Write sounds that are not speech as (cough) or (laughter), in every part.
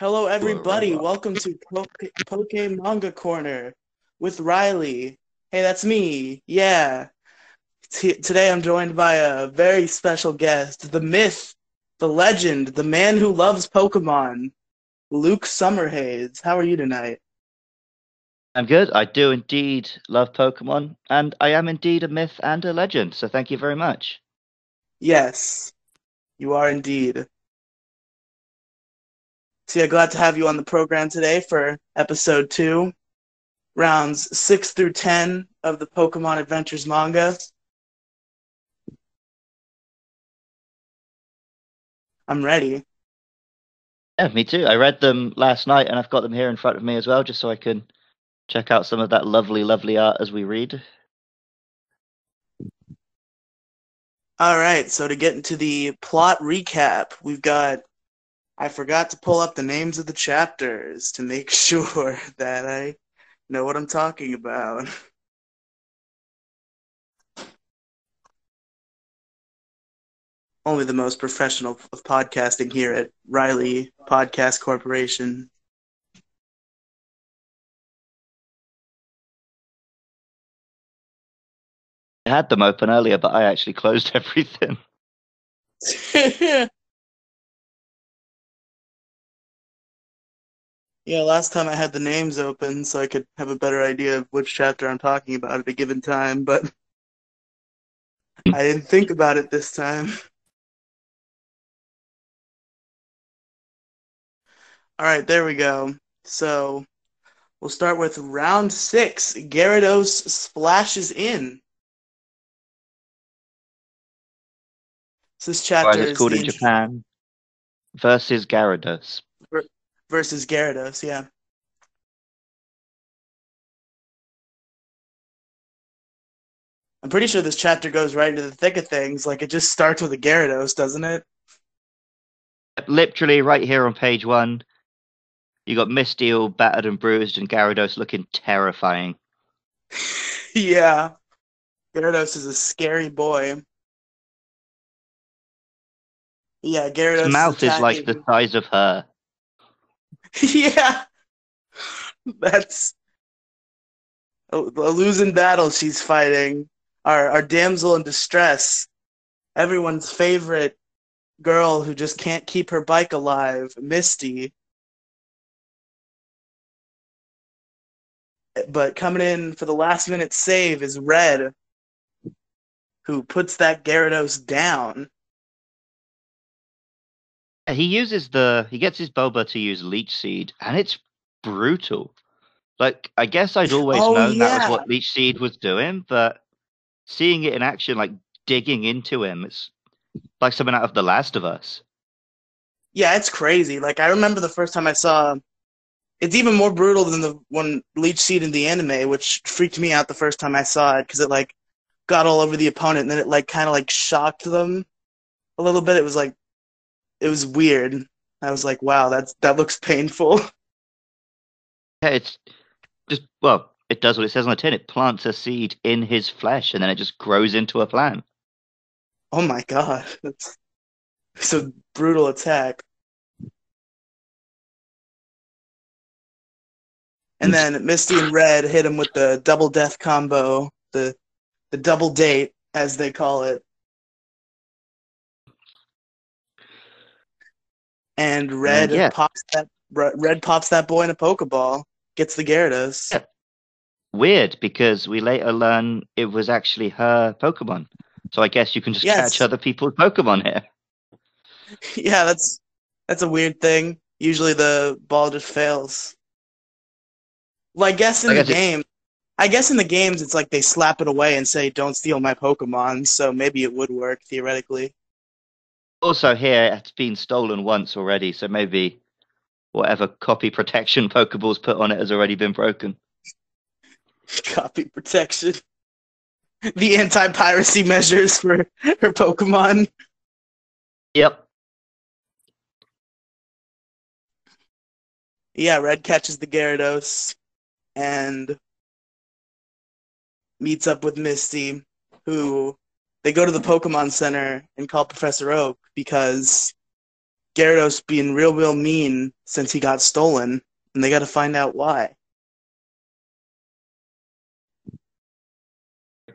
Hello, everybody. Welcome to Poke, Poke Manga Corner with Riley. Hey, that's me. Yeah. T- today I'm joined by a very special guest, the myth, the legend, the man who loves Pokemon, Luke Summerhays. How are you tonight? I'm good. I do indeed love Pokemon, and I am indeed a myth and a legend, so thank you very much. Yes, you are indeed. So yeah, glad to have you on the program today for episode two, rounds six through ten of the Pokemon Adventures manga. I'm ready. Yeah, me too. I read them last night, and I've got them here in front of me as well, just so I can check out some of that lovely, lovely art as we read. All right, so to get into the plot recap, we've got I forgot to pull up the names of the chapters to make (laughs) sure that I know what I'm talking about. Only the most professional of podcasting here at Riley Podcast Corporation. I had them open earlier, but I actually closed (laughs) everything. (laughs) Yeah, last time I had the names open so I could have a better idea of which chapter I'm talking about at a given time, but (laughs) I didn't think about it this time. All right, there we go. So we'll start with round six. Gyarados splashes in. So this chapter Right, is called in Japan versus Gyarados. Versus Gyarados, yeah. I'm pretty sure this chapter goes right into the thick of things. Like it just starts with a Gyarados, doesn't it? Literally, right here on page one, you got Misty all battered and bruised, and Gyarados looking terrifying. (laughs) yeah. Gyarados is a scary boy. Yeah, Gyarados. His mouth is like the size of her. (laughs) yeah. That's a, a losing battle she's fighting. Our our damsel in distress. Everyone's favorite girl who just can't keep her bike alive, Misty. But coming in for the last minute save is Red, who puts that Gyarados down. He uses the he gets his Boba to use Leech Seed, and it's brutal. Like I guess I'd always Oh, known that was what Leech Seed was doing, but seeing it in action, like digging into him, it's like something out of The Last of Us. Yeah, it's crazy. Like I remember the first time I saw it's even more brutal than the one Leech Seed in the anime, which freaked me out the first time I saw it because it like got all over the opponent and then it like kind of like shocked them a little bit. It was like it was weird. I was like, wow, that's that looks painful. (laughs) Yeah, it's just well, it does what it says on the tin. It plants a seed in his flesh, and then it just grows into a plant. oh my god, that's it's a brutal attack. And then Misty and Red hit him with the double death combo, the the double date as they call it. And Red yeah. pops that Red pops that boy in a Pokeball, gets the Gyarados. Yeah. Weird because we later learn it was actually her Pokemon. So I guess you can just Yes. catch other people's Pokemon here. (laughs) yeah, that's that's a weird thing. Usually the ball just fails. Well, I guess in I the guess it- game, I guess in the games it's like they slap it away and say, "Don't steal my Pokemon." So maybe it would work theoretically. Also, here it's been stolen once already, so maybe whatever copy protection (laughs) Pokeball's put on it has already been broken. Copy protection. The anti-piracy measures for her Pokemon. Yep. Yeah, Red catches the Gyarados and meets up with Misty, who they go to the Pokemon Center and call Professor Oak because Gyarados being real, real mean since he got stolen, and they got to find out why.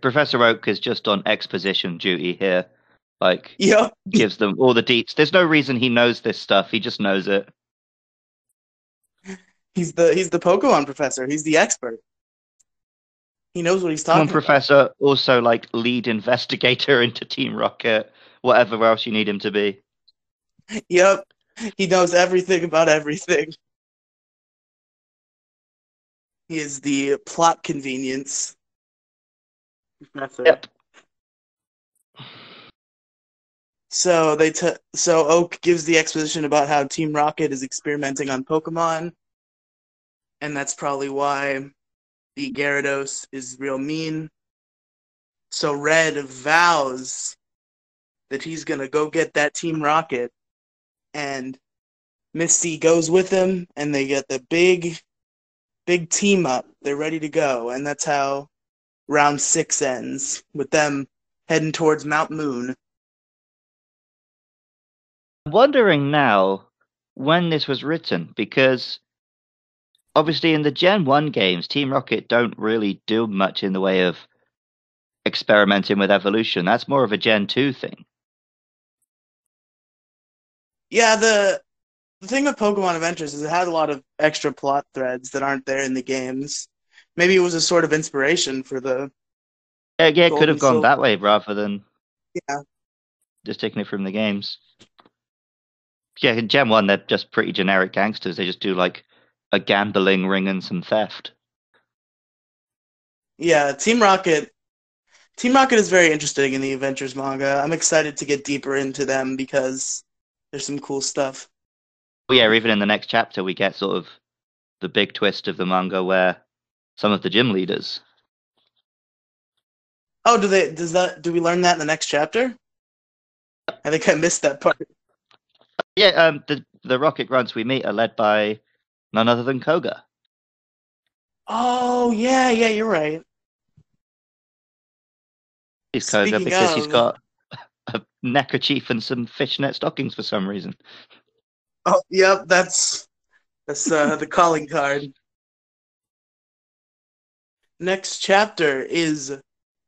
Professor Oak is just on exposition duty here. Like, (laughs) Yep. gives them all the deets. There's no reason he knows this stuff. He just knows it. He's the he's the Pokemon professor. He's the expert. He knows what he's talking about. Professor. Also, like, lead investigator (laughs) into Team Rocket. Whatever else you need him to be. Yep. He knows everything about everything. He is the plot convenience. Professor. Yep. So they t- so Oak gives the exposition about how Team Rocket is experimenting on Pokemon, and that's probably why the Gyarados is real mean. So Red vows that he's gonna go get that Team Rocket, and Misty goes with him, and they get the big, big team up. They're ready to go, and that's how round six ends with them heading towards Mount Moon. I'm wondering now when this was written because obviously in the Gen 1 games, Team Rocket don't really do much in the way of experimenting with evolution. That's more of a Gen 2 thing. Yeah, the the thing with Pokemon Adventures is it had a lot of extra plot threads that aren't there in the games. Maybe it was a sort of inspiration for the Yeah, yeah it could have gone silver. that way rather than Yeah. just taking it from the games. Yeah, in Gen 1, they're just pretty generic gangsters. They just do like a gambling ring and some theft. Yeah, Team Rocket Team Rocket is very interesting in the Adventures manga. I'm excited to get deeper into them because there's some cool stuff. Well, yeah, even in the next chapter, we get sort of the big twist of the manga where some of the gym leaders Oh, do they does that do we learn that in the next chapter? I think I missed that part. Yeah, um, the the rocket grunts we meet are led by none other than Koga. Oh, yeah, yeah, you're right. He's Koga Speaking because he's got a neckerchief and some fishnet stockings for some reason. Oh, yep, that's that's uh, the calling card. Next chapter is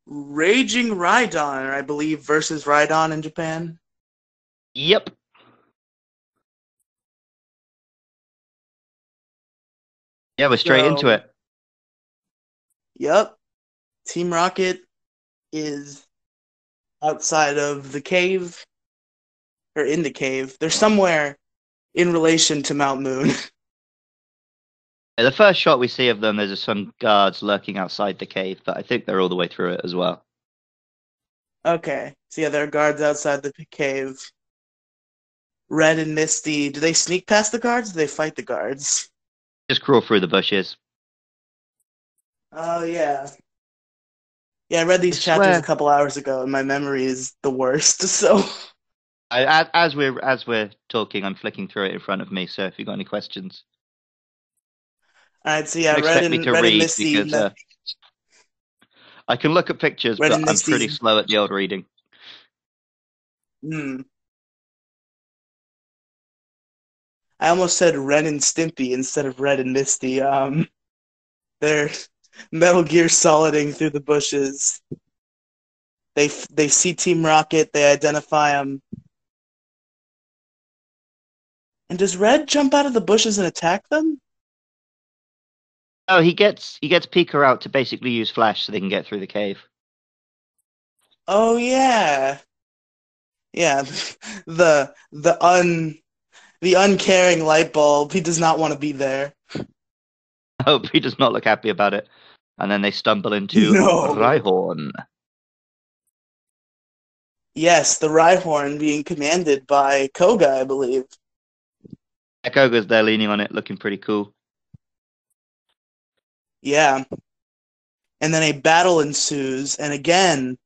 Raging Rhydon, I believe, versus Rhydon in Japan. Yep. Yeah, we're straight into it. Yep. Team Rocket is outside of the cave, or in the cave. They're somewhere in relation to Mount Moon. (laughs) Yeah, The first shot we see of them, there's some guards lurking outside the cave, but I think they're all the way through it as well. okay, so yeah, there are guards outside the cave. Red and Misty, do they sneak past the guards? Or do they fight the guards? Just crawl through the bushes. Oh yeah. Yeah, I read these I chapters swear. a couple hours ago, and my memory is the worst. (laughs) So I, as, as we're as we're talking, I'm flicking through it in front of me. So if you've got any questions, all right, so yeah, don't Red expect and, me to Red and read Misty. because uh, I can look at pictures, Red but I'm Misty- pretty slow at the old reading. Hmm. I almost said Ren and Stimpy instead of Red and Misty. Um, they're Metal Gear Soliding through the bushes. They they see Team Rocket. They identify him. And does Red jump out of the bushes and attack them? Oh, he gets he gets Pika out to basically use Flash so they can get through the cave. Oh yeah, yeah. (laughs) The the un the uncaring light bulb. He does not want to be there. I (laughs) hope oh, he does not look happy about it. And then they stumble into No. Rhyhorn. Yes, the Rhyhorn being commanded by Koga, I believe. Koga's there leaning on it, looking pretty cool. Yeah. And then a battle ensues, and again,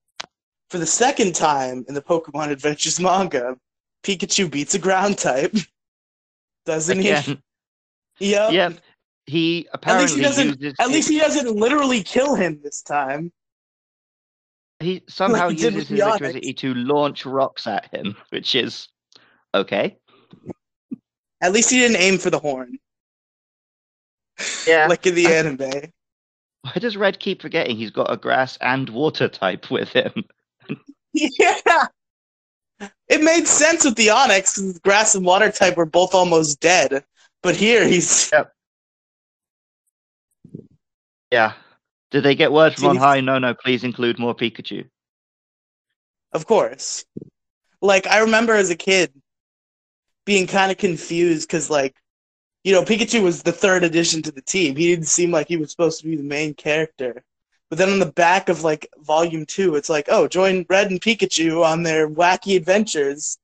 for the second time in the Pokemon Adventures (laughs) manga, Pikachu beats a ground type. (laughs) Doesn't Again, (laughs) he? Yep. yep. He apparently At least apparently he doesn't. uses At least he doesn't literally kill him this time. he somehow like he uses his the electricity to launch rocks at him, which is okay. At least he didn't aim for the horn, Yeah. (laughs) like in the I- anime. Why does Red keep forgetting he's got a grass and water type with him? (laughs) Yeah. It made sense with the Onix because grass and water type were both almost dead. But here he's Yeah. Did they get word from on high? No, no, please include more Pikachu. of course. Like I remember as a kid being kind of confused because like you know Pikachu was the third addition to the team. He didn't seem like he was supposed to be the main character. But then on the back of like volume two, it's like, oh, join Red and Pikachu on their wacky adventures.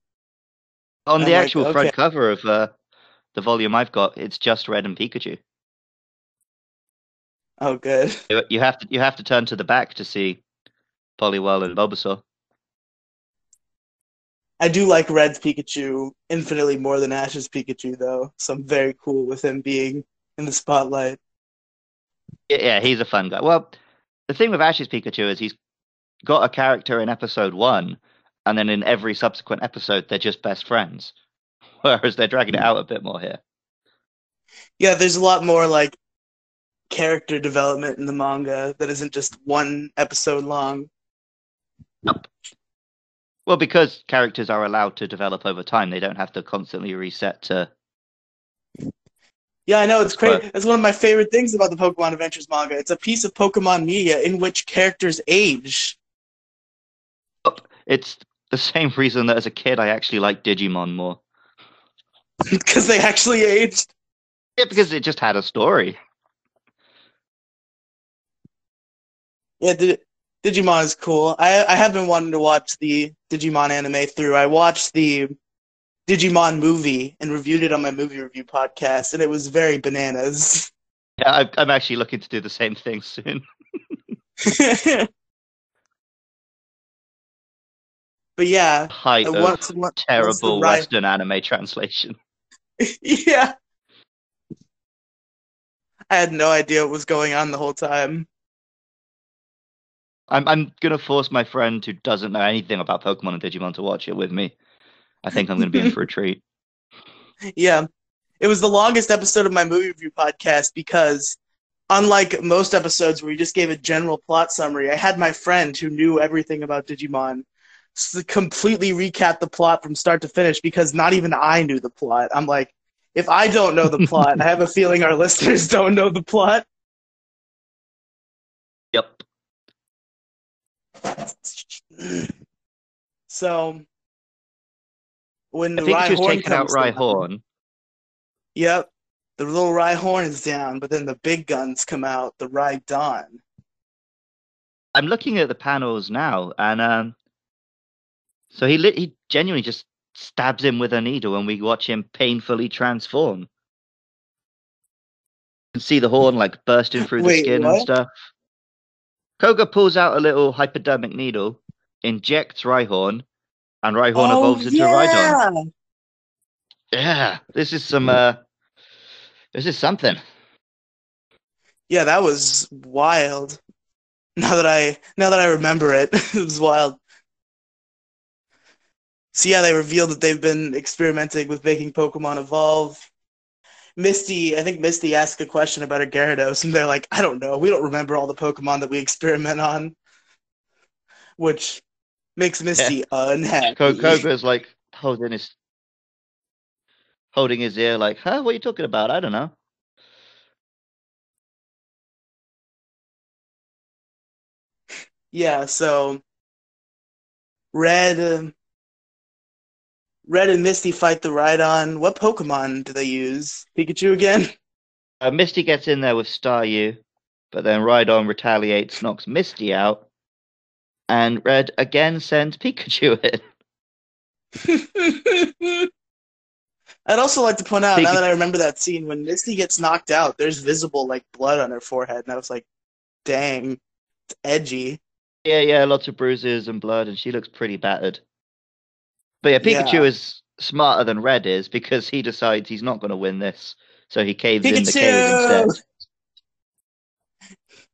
On I'm the like, actual okay. front cover of uh, the volume I've got, it's just Red and Pikachu. Oh, good. You- have to you have to turn to the back to see Poliwhirl and Bulbasaur. I do like Red's Pikachu infinitely more than Ash's Pikachu, though. So I'm very cool with him being in the spotlight. Yeah, yeah, he's a fun guy. Well, the thing with Ash's Pikachu is he's got a character in episode one, and then in every subsequent episode they're just best friends. (laughs) Whereas they're dragging it hmm. out a bit more here. Yeah, there's a lot more like character development in the manga that isn't just one episode long. Nope. Well, because characters are allowed to develop over time, they don't have to constantly reset to. Yeah, I know it's But- crazy. That's one of my favorite things about the Pokemon Adventures manga. It's a piece of Pokemon media in which characters age. Oh, it's the same reason that as a kid I actually liked Digimon more. (laughs) because they actually aged. Yeah, because it just had a story. Yeah, Di- Digimon is cool. I I have been wanting to watch the Digimon anime through. I watched the Digimon movie and reviewed it on my movie review podcast, and it was very bananas. (laughs) Yeah, I'm actually looking to do the same thing soon. (laughs) but yeah, Height of want to- want- terrible Western anime translation. (laughs) yeah. I had no idea what was going on the whole time. I'm I'm gonna force my friend who doesn't know anything about Pokemon and Digimon to watch it with me. I think I'm gonna be in for a (laughs) treat. Yeah. It was the longest episode of my movie review podcast because unlike most episodes where we just gave a general plot summary, I had my friend who knew everything about Digimon completely recap the plot from start to finish because not even I knew the plot. I'm like, if I don't know the plot, I have a feeling our listeners (laughs) don't know the plot. Yep. So when I the think she's Rhyhorn taken out comes down- Rhyhorn. Yep. The little Rhyhorn is down, but then the big guns come out, the Rhydon. I'm looking at the panels now, and um, so he li- he genuinely just stabs him with a needle, and we watch him painfully transform. You can see the horn like bursting through the Wait, skin and stuff. Koga pulls out a little hypodermic needle, injects Rhyhorn, and Rhyhorn Oh, evolves into Rhydon. Yeah, this is some uh, this is something. Yeah, that was wild. (laughs) Now that I now that I remember it, (laughs) it was wild. So yeah, they revealed that they've been experimenting with making Pokemon evolve. Misty, I think Misty asked a question about a Gyarados, and they're like, I don't know, we don't remember all the Pokemon that we experiment on, which makes Misty (laughs) unhappy. Ko- Koga's like holding his holding his ear, like, huh? What are you talking about? I don't know. Yeah, so Red, um, Red and Misty fight the Rhydon. What Pokemon do they use? Pikachu again? (laughs) Uh, Misty gets in there with Staryu, but then Rhydon retaliates, knocks Misty out, and Red again sends Pikachu (laughs) in. (laughs) I'd also like to point out, now that I remember that scene, when Misty gets knocked out, there's visible like blood on her forehead, and I was like, dang, it's edgy. Yeah, yeah, lots of bruises and blood, and she looks pretty battered. But yeah, Pikachu Yeah. is smarter than Red is because he decides he's not going to win this, so he caves in the cave instead.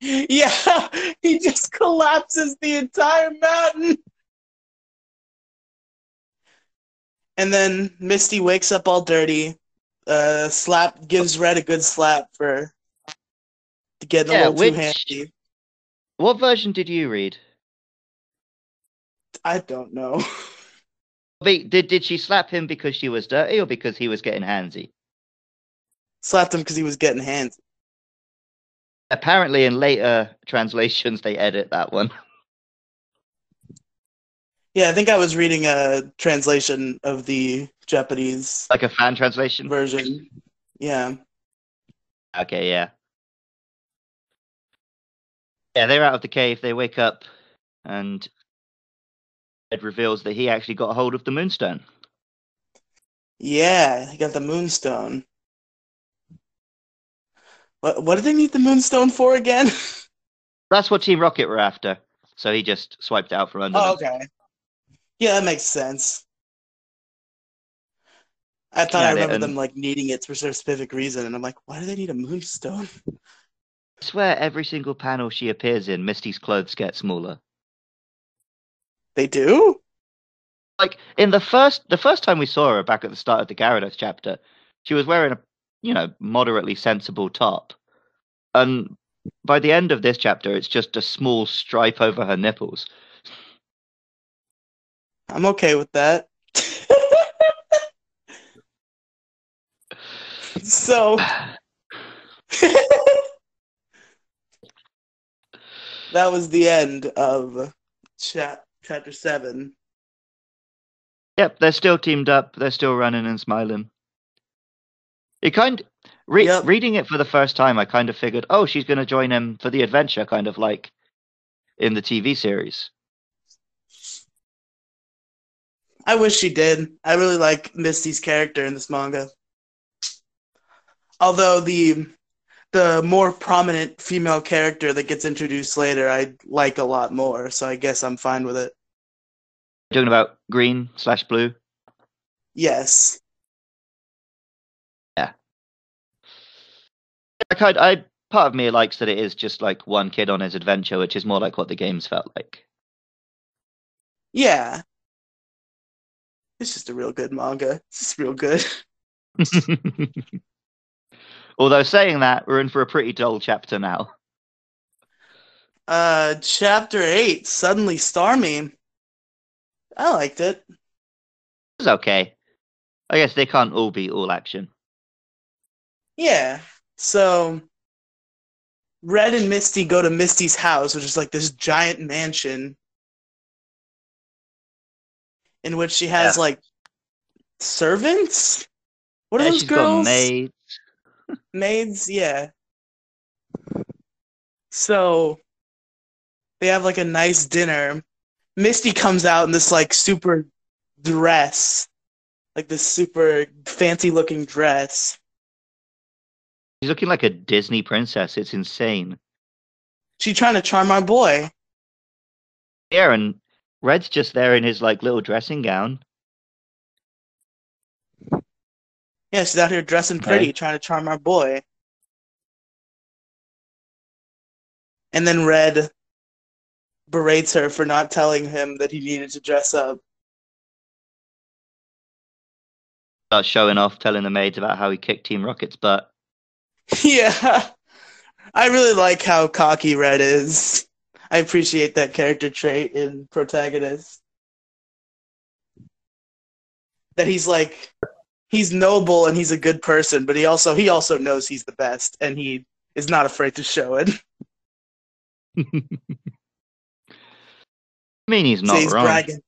(laughs) Yeah, he just collapses the entire mountain. And then Misty wakes up all dirty, uh, slap gives Red a good slap for to getting Yeah, a little which- too handy. What version did you read? I don't know. (laughs) Wait, Did did she slap him because she was dirty or because he was getting handsy? Slapped him because he was getting hands. Apparently, in later translations, they edit that one. (laughs) Yeah, I think I was reading a translation of the Japanese like a fan translation. version. Yeah. Okay, yeah. Yeah, they're out of the cave. They wake up, and Ed reveals that he actually got a hold of the Moonstone. Yeah, he got the Moonstone. What what did they need the Moonstone for again? (laughs) That's what Team Rocket were after. So he just swiped it out from under oh, them. okay. Yeah, that makes sense. I thought Yeah, I remember and- them like needing it for a specific reason, and I'm like, why do they need a Moonstone? (laughs) I swear, every single panel she appears in, Misty's clothes get smaller. They do? Like in the first, the first time we saw her back at the start of the Gyarados chapter, she was wearing a, you know, moderately sensible top, and by the end of this chapter, it's just a small stripe over her nipples. I'm okay with that. (laughs) so (laughs) that was the end of chapter seven. Yep, they're still teamed up. They're still running and smiling. It kind re- Yep. reading it for the first time, I kind of figured, oh, she's going to join him for the adventure, kind of like in the TV series. I wish she did. I really like Misty's character in this manga. Although the the more prominent female character that gets introduced later, I like a lot more. So I guess I'm fine with it. Talking about green slash blue. Yes. I kind, I part of me likes that it is just like one kid on his adventure, which is more like what the games felt like. Yeah. It's just a real good manga. It's just real good. (laughs) Although saying that, we're in for a pretty dull chapter now. Uh, chapter eight, suddenly Starmie. I liked it. It's okay. I guess they can't all be all action. Yeah. So Red and Misty go to Misty's house, which is like this giant mansion in which she has Yeah. like servants. What are Yeah, those girls? maids. (laughs) Maids, yeah. So they have like a nice dinner. Misty comes out in this like super dress, like this super fancy looking dress. She's looking like a Disney princess. It's insane. She trying to charm our boy. Yeah, and Red's just there in his like little dressing gown. Yeah, she's out here dressing pretty, Okay. trying to charm our boy. And then Red berates her for not telling him that he needed to dress up. Starts showing off, telling the maids about how he kicked Team Rocket's butt. (laughs) yeah. I really like how cocky Red is. I appreciate that character trait in Protagonist. That he's like he's noble and he's a good person, but he also he also knows he's the best and he is not afraid to show it. (laughs) I mean, he's So not he's wrong. bragging.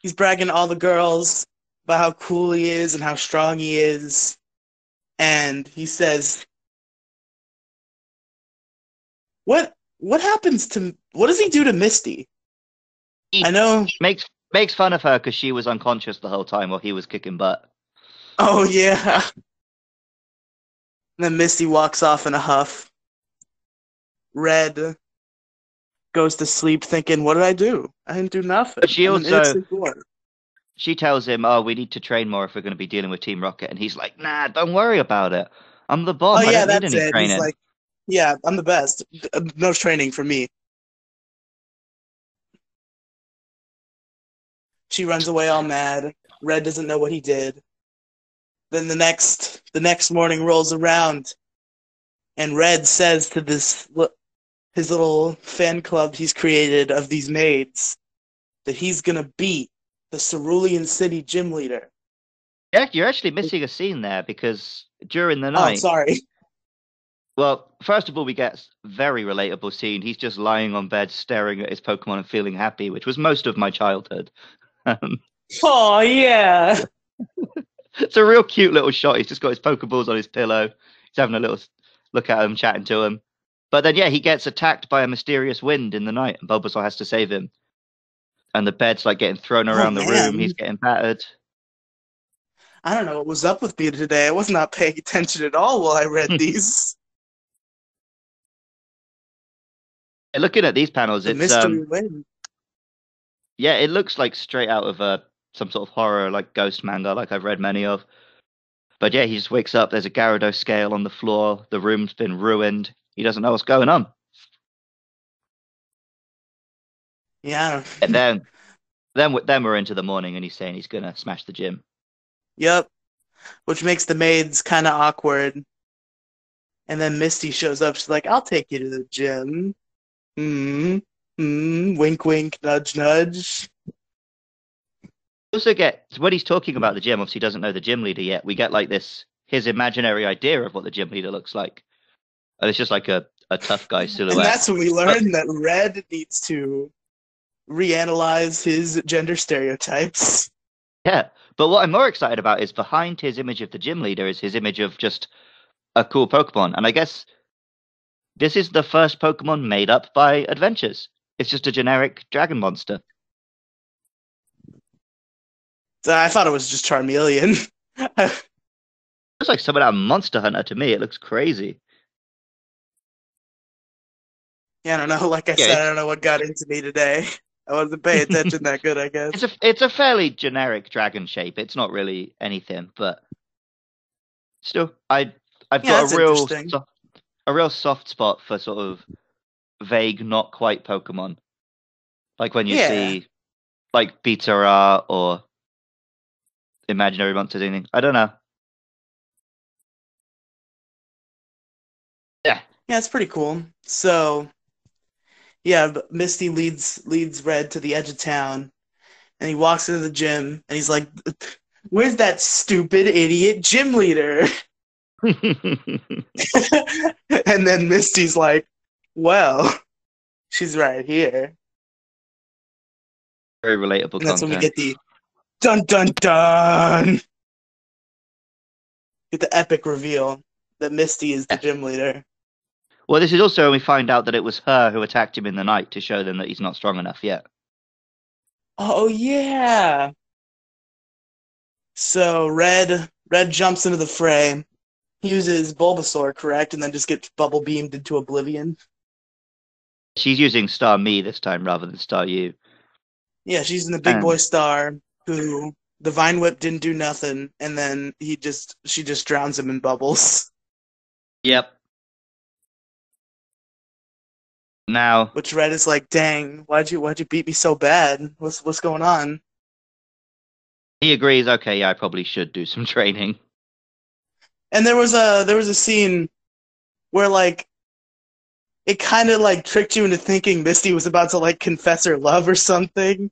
He's bragging all the girls about how cool he is and how strong he is. And he says, "What what happens to what does he do to Misty?" He- I know. Makes makes fun of her because she was unconscious the whole time while he was kicking butt. Oh yeah. And then Misty walks off in a huff. Red goes to sleep thinking, "What did I do? I didn't do nothing." But she I'm also- innocent boy." She tells him, "Oh, we need to train more if we're going to be dealing with Team Rocket," and he's like, "Nah, don't worry about it. I'm the bomb. Oh I yeah, don't need that's any it. training." He's like, "Yeah, I'm the best. No training for me." She runs away all mad. Red doesn't know what he did. then the next the next morning rolls around, and Red says to this his little fan club he's created of these maids that he's gonna beat the Cerulean City gym leader. Yeah, you're actually missing a scene there because during the Oh, night, sorry. well, first of all, we get very relatable scene. He's just lying on bed, staring at his Pokemon and feeling happy, which was most of my childhood. Um, Oh yeah. (laughs) it's a real cute little shot. He's just got his Pokeballs on his pillow. He's having a little look at him, chatting to him. But then, yeah, he gets attacked by a mysterious wind in the night, and Bulbasaur has to save him. And the bed's like getting thrown Oh, around the room. He's getting battered. I don't know what was up with me today. I was not paying attention at all while I read (laughs) these. Looking at these panels, the it's mystery um, yeah, it looks like straight out of uh, some sort of horror, like ghost manga, like I've read many of. But yeah, he just wakes up. There's a Gyarados scale on the floor. The room's been ruined. He doesn't know what's going on. Yeah. And then, then, then we're into the morning, and he's saying he's gonna smash the gym. Yep. Which makes the maids kind of awkward. And then Misty shows up. She's like, I'll take you to the gym. Hmm. Hmm. Wink, wink, nudge, nudge. Also get when he's talking about the gym. Obviously, he doesn't know the gym leader yet. We get like this his imaginary idea of what the gym leader looks like, and it's just like a, a tough guy silhouette. And that's when we learn that Red needs to reanalyze his gender stereotypes. Yeah, but what I'm more excited about is behind his image of the gym leader is his image of just a cool Pokemon, and I guess this is the first Pokemon made up by Adventures. It's just a generic dragon monster. Uh, I thought it was just Charmeleon. It (laughs) looks like out of Monster Hunter to me. It looks crazy. yeah, I don't know. Like I Yeah, said, I don't know what got into me today. I wasn't paying (laughs) attention that good, I guess. It's a it's a fairly generic dragon shape. It's not really anything, but still, I I've Yeah, got a real so- a real soft spot for sort of vague, not quite Pokemon. Like when you Yeah. see like Beatara or imaginary monsters, anything. I don't know. Yeah, Yeah, it's pretty cool. So, yeah, Misty leads leads Red to the edge of town, and he walks into the gym, and he's like, "Where's that stupid idiot gym leader?" (laughs) (laughs) and then Misty's like, "Well, she's right here." very relatable And that's when we get the dun dun dun. Get the epic reveal that Misty is the gym leader. Well, this is also when we find out that it was her who attacked him in the night to show them that he's not strong enough yet. Oh yeah. So Red Red jumps into the fray. He uses Bulbasaur, correct, and then just gets bubble beamed into oblivion. She's using Starmie this time rather than Staryu. Yeah, she's in the big Um, boy star who the Vine Whip didn't do nothing, and then he just she just drowns him in bubbles. Yep. Now, Which Red is like, dang, why'd you why'd you beat me so bad? What's what's going on? he agrees, okay, yeah, I probably should do some (laughs) training. And there was a there was a scene where like it kind of like tricked you into thinking Misty was about to like confess her love or something.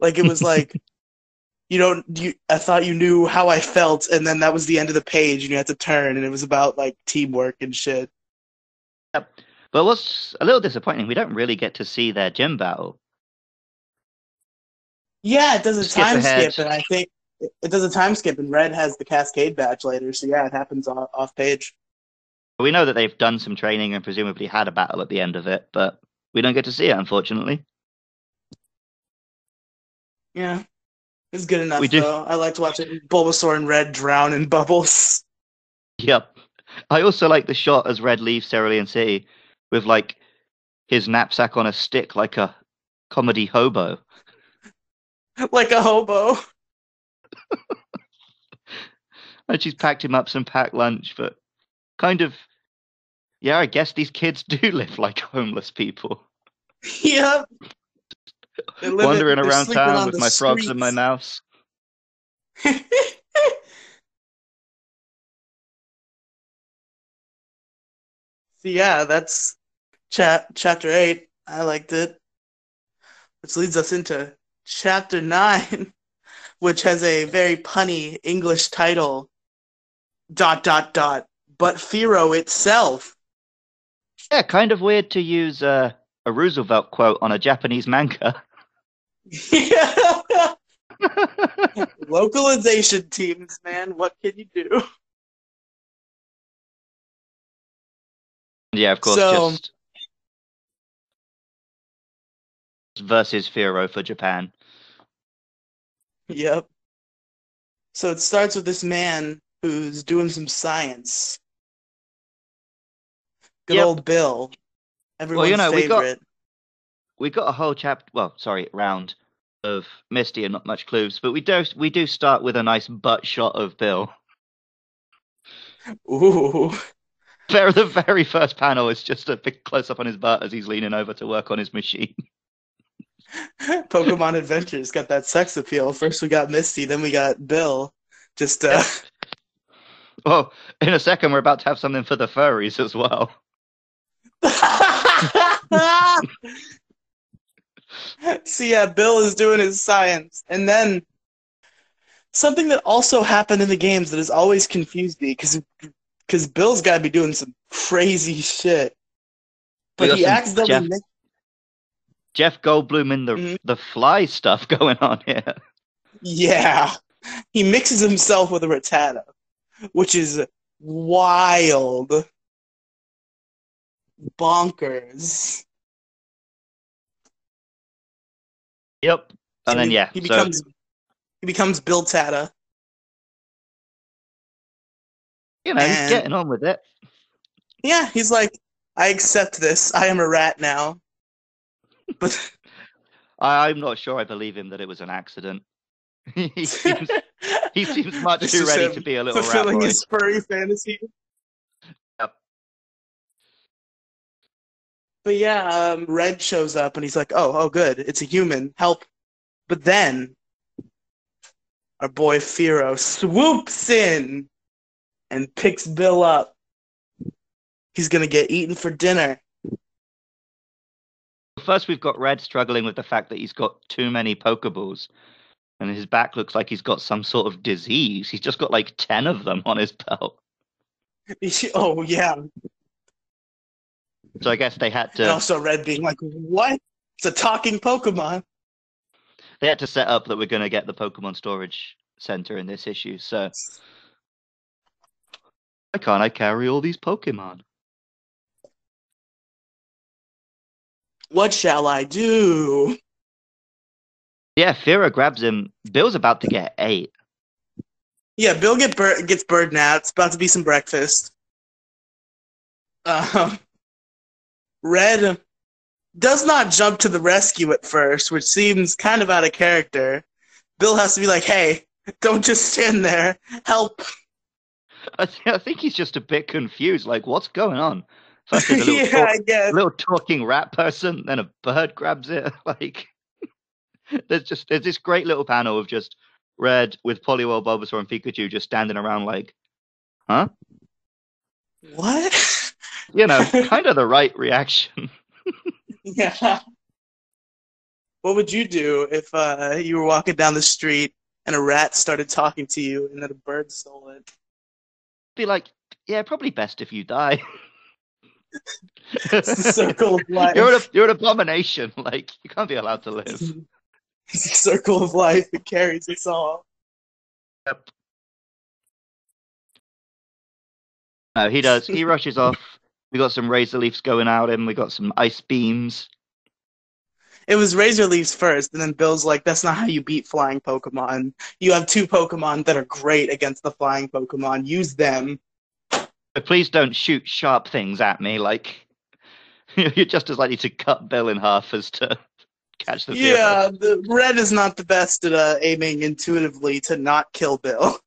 Like it was (laughs) like you don't you I thought you knew how I felt and then that was the end of the page and you had to turn and it was about like teamwork and shit. But what's a little disappointing, we don't really get to see their gym battle. Yeah, it does a Skip time ahead. skip and I think it it does a time skip and Red has the Cascade badge later, so yeah, it happens off, off page. We know that they've done some training and presumably had a battle at the end of it, but we don't get to see it, unfortunately. Yeah. It's good enough We do- though. I liked watching Bulbasaur and Red drown in (laughs) bubbles. Yep. I also like the shot as Red leaves Cerulean City with like his knapsack on a stick like a comedy hobo. (laughs) like a hobo. (laughs) and she's packed him up some packed lunch, but kind of, yeah, I guess these kids (laughs) do live like homeless people. Yep. Wandering around town with my streets. frogs and my mouse. yeah, that's chat chapter eight. I liked it. Which leads us into chapter nine, (laughs) which has a very punny English title. Dot dot dot. But Fearow itself. Yeah, kind of weird to use uh, a Roosevelt quote on a Japanese manga. yeah. (laughs) (laughs) Localization teams, man. What can you do? yeah, of course, So- just versus Fearow for Japan. Yep. So it starts with this man who's doing some science. Good Yep. old Bill. Everyone's know, we got- favorite. we got a whole chapter well sorry round of misty and not much clues but we do we do start with a nice butt shot of bill (laughs) Ooh. (laughs) very, the very first panel is just a big close up on his butt as he's leaning over to work on his machine (laughs) Pokemon Adventures got that sex appeal. First we got Misty, then we got Bill. Just uh well in a second we're about to have something for the furries as well (laughs) So yeah, Bill is doing his science. And then something that also happened in the games that has always confused me because because Bill's got to be doing some crazy shit. But he accidentally Jeff- jeff goldblum in the Mhm. the fly stuff (laughs) going on here Yeah. He mixes himself with a Rattata, which is wild. Bonkers. yep and then he, yeah he so becomes he becomes Bill Tata. you know he's getting on with it Yeah, he's like, I accept this. I am a rat now. But (laughs) I, i'm not sure i believe him that it was an accident (laughs) he seems he seems (laughs) much This too ready to be a little rat fulfilling boy. his furry fantasy. Yep. But yeah, um, Red shows up and he's like, "Oh, oh, good, it's a human. Help!" But then our boy Fearow swoops in and picks Bill up. He's gonna get eaten for dinner. First, we've got Red struggling with the fact that he's got too many Pokeballs, and his back looks like he's got some sort of disease. He's just got like 10 of them on his belt. (laughs) oh yeah, So I guess they had and to also Red being like, "What? It's a talking Pokemon." they had to set up that we're going to get the Pokemon Storage Center in this issue. So (laughs) why can't I carry all these Pokemon? What shall I do? Yeah, Fearow grabs him. Bill's about to get ate. Yeah, Bill get bur- gets bird now. It's about to be some breakfast. Um, Red does not jump to the rescue at first, which seems kind of out of character. Bill has to be like, "Hey, don't just stand there. Help!" I, th- I think he's just a bit confused. Like, what's going on? First, there's a (laughs) little, yeah, talk- I guess. little talking rat person, then a bird grabs it. (laughs) Like, there's just there's this great little panel of just Red with Poliwhirl, Bulbasaur, and Pikachu just standing around, like, huh? What? you know, (laughs) kind of the right reaction. yeah. What would you do if uh, you were walking down the street and a rat started talking to you and then a bird stole it? Be like, yeah, probably best if you die. It's the circle of life. you're an you're an abomination. (laughs) Like, you can't be allowed to live. (laughs) It's the circle of life. It carries us all. Yep. No, he does. He rushes off. We got some razor leaves going out him. We got some ice beams. It was Razor leaves first, and then Bill's like, "That's not how you beat flying Pokemon. You have two Pokemon that are great against the flying Pokemon. Use them." Please don't shoot sharp things at me. Like (laughs) you're just as likely to cut Bill in half as to (laughs) catch the Yeah, the Red is not the best at uh, aiming intuitively to not kill Bill.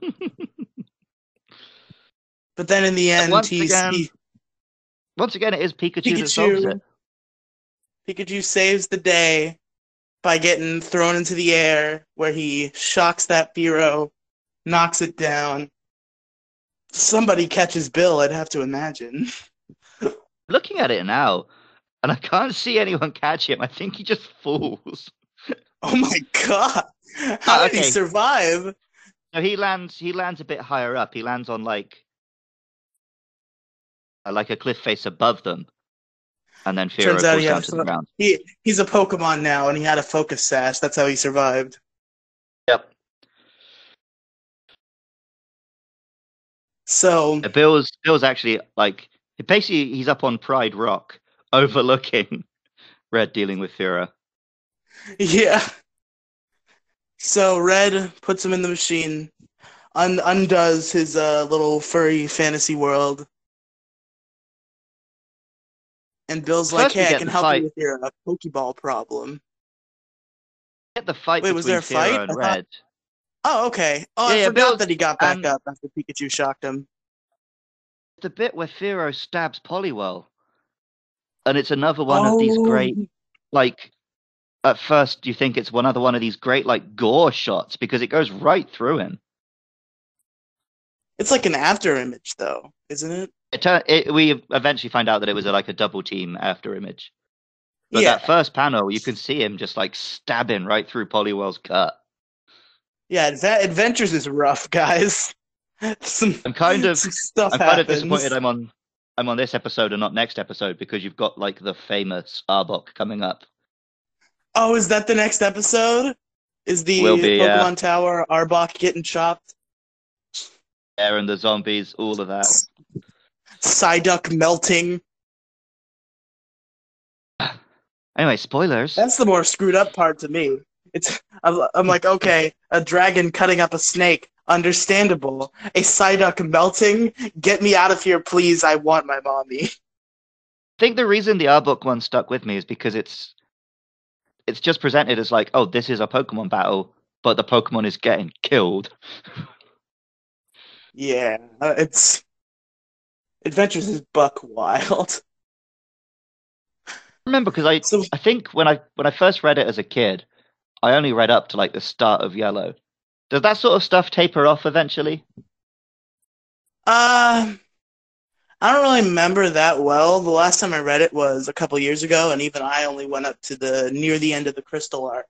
(laughs) but then in the end, once he's, again, he, Once again, it is Pikachu, that solves Pikachu it. Pikachu saves the day by getting thrown into the air, where he shocks that Fearow, knocks it down. Somebody catches Bill, I'd have to imagine. Looking at it now, and I can't see anyone catch him. I think he just falls. (laughs) Oh my god! How Oh, did he survive? So he lands. He lands a bit higher up. He lands on like, uh, like a cliff face above them, and then Fearow Turns out he down had to the ground. He he's a Pokemon now, and he had a focus sash. That's how he survived. Yep. So Bill's Bill's actually like basically he's up on Pride Rock, (laughs) overlooking Red dealing with Fearow. yeah. So Red puts him in the machine, un- undoes his uh, little furry fantasy world, and Bill's like, First we "Hey, I can help fight. you with your uh, Pokeball problem." Get the fight Wait, between was there a Fearow fight? and I thought- Red. Oh, okay. Oh, Yeah, I forgot Bill's- that he got back and- up after Pikachu shocked him. The bit where Fearow stabs Poliwhirl, and it's another one of these oh. great Oh, like. At first, you think it's one other one of these great like gore shots because it goes right through him. It's like an after image, though, isn't it? It, tur- it we eventually find out that it was a, like a double team after image. But yeah, that first panel, you can see him just like stabbing right through Poliwhirl's cut. Yeah. that Adventures is rough, guys. (laughs) some, I'm kind of stuff I'm kind of disappointed I'm on I'm on this episode and not next episode because you've got like the famous Arbok coming up. Oh, is that the next episode? Is the Will be, yeah. Pokemon Tower Arbok getting chopped? Air and the zombies, all of that. Psyduck melting? Anyway, spoilers. That's the more screwed up part to me. It's I'm, like, okay, a dragon cutting up a snake, understandable. A Psyduck melting? Get me out of here, please. I want my mommy. I think the reason the Arbok one stuck with me is because it's it's just presented as like, oh, this is a Pokemon battle, but the Pokemon is getting killed. Yeah, uh, it's Adventures is buck wild. remember because I So I think when I when I first read it as a kid, I only read up to like the start of Yellow. Does that sort of stuff taper off eventually? Uh, I don't really remember that well. The last time I read it was a couple years ago, and even I only went up to the near the end of the Crystal arc.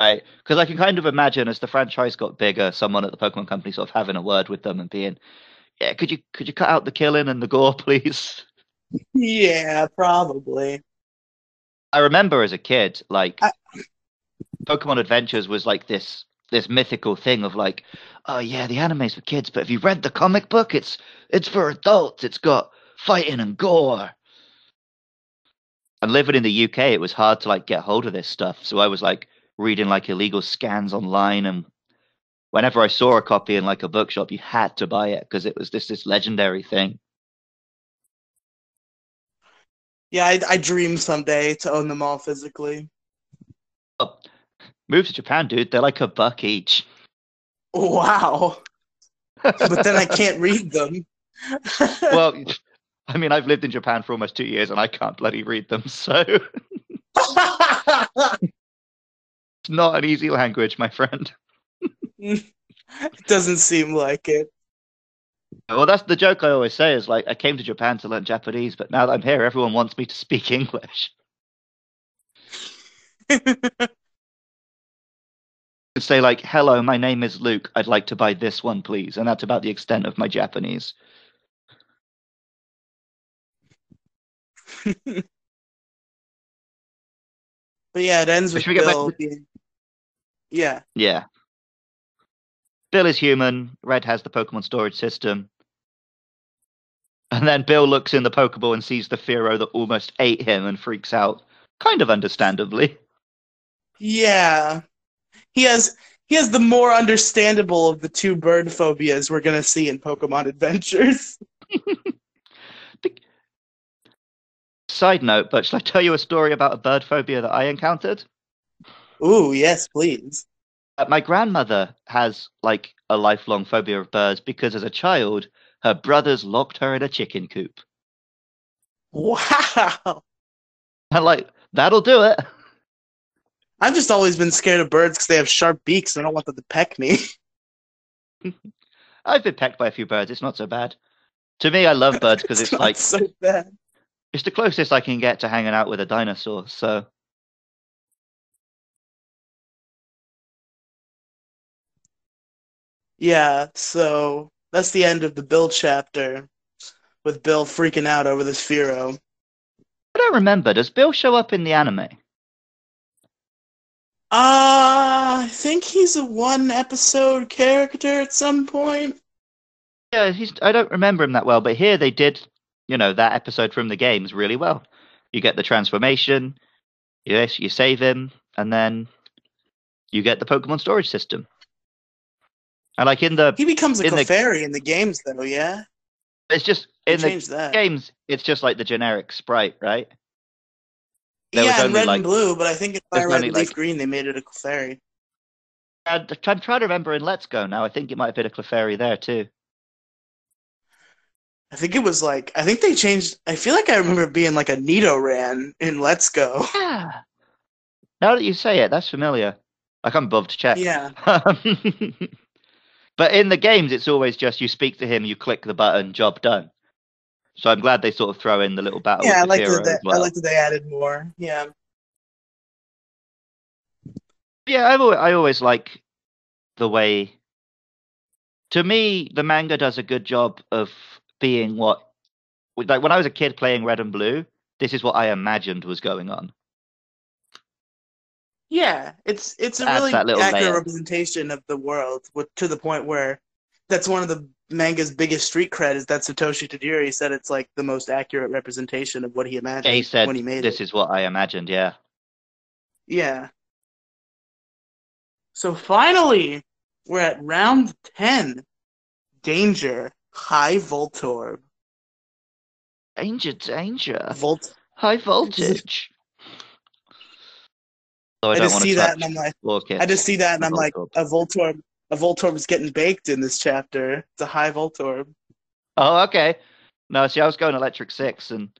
Right, because I can kind of imagine as the franchise got bigger, someone at the Pokemon Company sort of having a word with them and being, "Yeah, could you could you cut out the killing and the gore, (laughs) please?" Yeah, probably. I remember as a kid, like I- Pokemon Adventures was like this this mythical thing of like, oh yeah, the anime's for kids, but if you read the comic book, it's it's for adults. It's got fighting and gore. And living in the UK, it was hard to like get hold of this stuff. So I was like reading like illegal scans online, and whenever I saw a copy in like a bookshop, you had to buy it because it was this this legendary thing. Yeah, I, I dream someday to own them all physically. Oh, move to Japan, dude. They're like a buck each. Wow. (laughs) But then I can't read them. (laughs) well, I mean, I've lived in Japan for almost two years and I can't bloody read them, so (laughs) it's not an easy language, my friend. it doesn't seem like it. Well, that's the joke I always say is like, I came to Japan to learn Japanese, but now that I'm here, everyone wants me to speak English. Say like, "Hello, my name is Luke. I'd like to buy this one, please," and that's about the extent of my Japanese. (laughs) But yeah, it ends with Bill to being. Yeah. Yeah. Bill is human. Red has the Pokemon storage system. And then Bill looks in the Pokeball and sees the Fearow that almost ate him and freaks out. Kind of understandably. Yeah. He has he has the more understandable of the two bird phobias we're gonna see in Pokemon Adventures. (laughs) Side note, but shall I tell you a story about a bird phobia that I encountered? Ooh, yes, please. Uh, my grandmother has like a lifelong phobia of birds because as a child, her brothers locked her in a chicken coop. Wow. (laughs) And like, that'll do it. (laughs) I've just always been scared of birds because they have sharp beaks and I don't want them to peck me. (laughs) I've been pecked by a few birds. It's not so bad. To me, I love birds because (laughs) it's not like so bad. it's the closest I can get to hanging out with a dinosaur. So Yeah, so that's the end of the Bill chapter with Bill freaking out over this Fearow. I don't remember. Does Bill show up in the anime? Uh, I think he's a one episode character at some point. Yeah, he's. I don't remember him that well, but here they did, you know, that episode from the games really well. You get the transformation, yes, you save him, and then you get the Pokemon storage system. And like in the, He becomes a In the- in the games, though, yeah? it's just They in the that. games, it's just like the generic sprite, right? There yeah, in only, red like- and blue, but I think in there's Fire Red and Leaf like- Green they made it a Clefairy. I'm trying to remember in Let's Go now. I think it might have been a Clefairy there too. I think it was like I think they changed. I feel like I remember being like a Nidoran in Let's Go. Yeah. Now that you say it, that's familiar. Like I'm above to check. Yeah, (laughs) but in the games, it's always just you speak to him, you click the button, job done. So I'm glad they sort of throw in the little battle yeah. I like that. they- well. I like that they added more. Yeah, Yeah, I've always, I always like the way. To me, the manga does a good job of being what, like when I was a kid playing Red and Blue. This is what I imagined was going on. yeah. It's it's a Adds really accurate layer. representation of the world, with, to the point where that's one of the manga's biggest street cred is that Satoshi Tajiri said it's like the most accurate representation of what he imagined He said, when he made "This it. is what I imagined." Yeah. Yeah. So finally, we're at round 10. Danger. High Voltorb. Danger, danger. Volt. High (laughs) voltage. So I, I just see to that and I'm like. I just see that and I'm like, a Voltorb, a Voltorb is getting baked in this chapter. It's a High Voltorb. Oh, okay. No, see, I was going Electric Six, and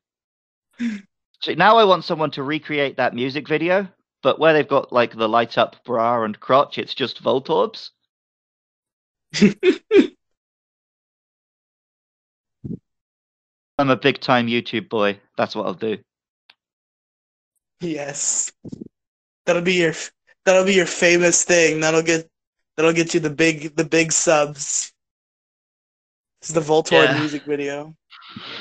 (laughs) see, now I want someone to recreate that music video, but where they've got like the light up bra and crotch, it's just Voltorbs. (laughs) I'm a big time YouTube boy. That's what I'll do. Yes. That'll be your that'll be your famous thing. That'll get that'll get you the big the big subs. This is the Voltorb Yeah. music video.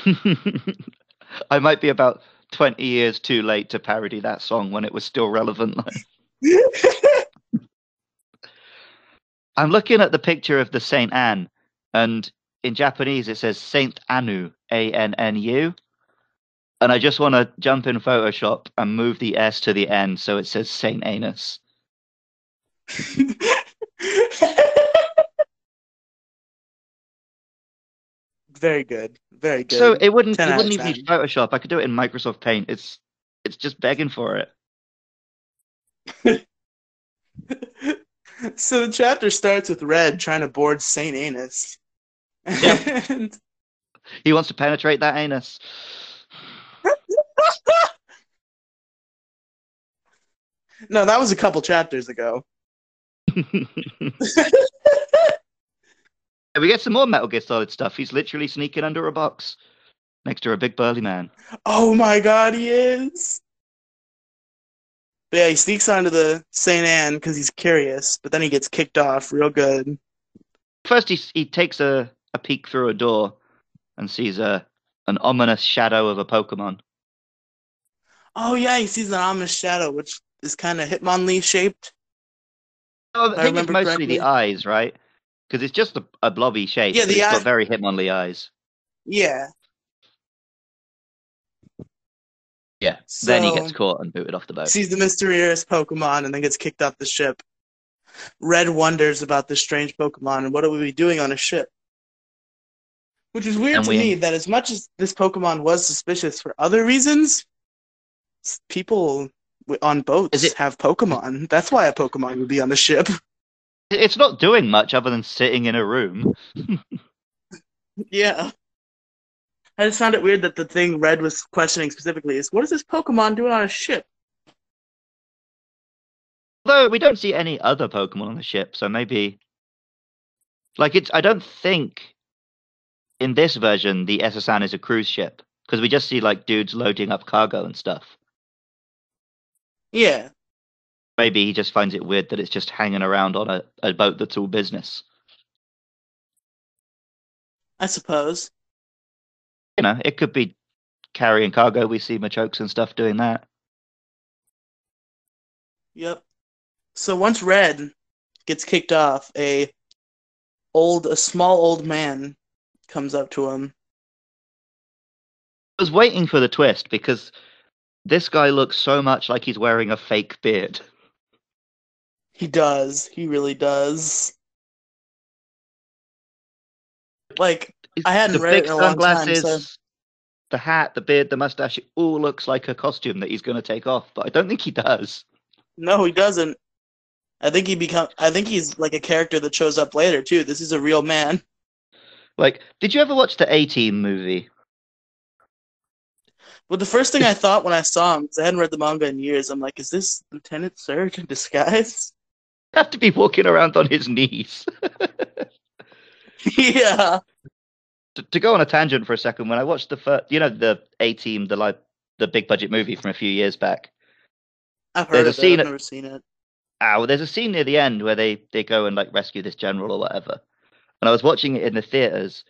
(laughs) I might be about 20 years too late to parody that song when it was still relevant. (laughs) I'm looking at the picture of the Saint Anne, and in Japanese it says Saint Anu, A N N U. And I just want to jump in Photoshop and move the S to the N so it says Saint Anus. (laughs) Very good. Very good. So it wouldn't it wouldn't even need Photoshop. I could do it in Microsoft Paint. It's it's just begging for it. (laughs) so the chapter starts with Red trying to board Saint Anus. And- (laughs) He wants to penetrate that anus. no, that was a couple chapters ago. (laughs) we get some more Metal Gear Solid stuff. He's literally sneaking under a box next to a big burly man. Oh my god, he is. But yeah, he sneaks onto the Saint Anne because he's curious, but then he gets kicked off real good. First, he he takes a, a peek through a door and sees a an ominous shadow of a Pokemon. Oh yeah, he sees an ominous shadow, which is kind of Hitmonlee shaped. Oh, I I think it's remember mostly correctly. the eyes, right? Because it's just a, a blobby shape. Yeah, the it's eye- got very Hitmonlee eyes. Yeah. Yeah. So, then he gets caught and booted off the boat. sees the mysterious Pokemon and then gets kicked off the ship. Red wonders about this strange Pokemon and what are we doing on a ship? Which is weird And to we- me that as much as this Pokemon was suspicious for other reasons, people on boats it- have Pokemon. That's why a Pokemon would be on the ship. It's not doing much other than sitting in a room. yeah. I just found it weird that the thing Red was questioning specifically is what is this Pokemon doing on a ship? Although we don't see any other Pokemon on the ship, so maybe like it's I don't think in this version the S.S. Anne is a cruise ship. because we just see like dudes loading up cargo and stuff. Yeah. Maybe he just finds it weird that it's just hanging around on a, a boat that's all business. I suppose. You know, it could be carrying cargo. We see Machokes and stuff doing that. Yep. So once Red gets kicked off, a old a small old man comes up to him. I was waiting for the twist because this guy looks so much like he's wearing a fake beard. He does. He really does. Like I hadn't the read big it in a long time, so the hat, the beard, the mustache, it all looks like a costume that he's going to take off, but I don't think he does. no, he doesn't. I think he become. I think he's like a character that shows up later too. This is a real man. Like, did you ever watch the A Team movie? Well, the first thing I thought when I saw him, because I hadn't read the manga in years, I'm like, is this Lieutenant Surge in disguise? (laughs) Have to be walking around on his knees. (laughs) yeah. to, to go on a tangent for a second, when I watched the first, you know, the A Team, the like the big budget movie from a few years back. I've There's heard a of it. scene- I've never seen it. Ah, well, there's a scene near the end where they they go and like rescue this general or whatever. And I was watching it in the theaters.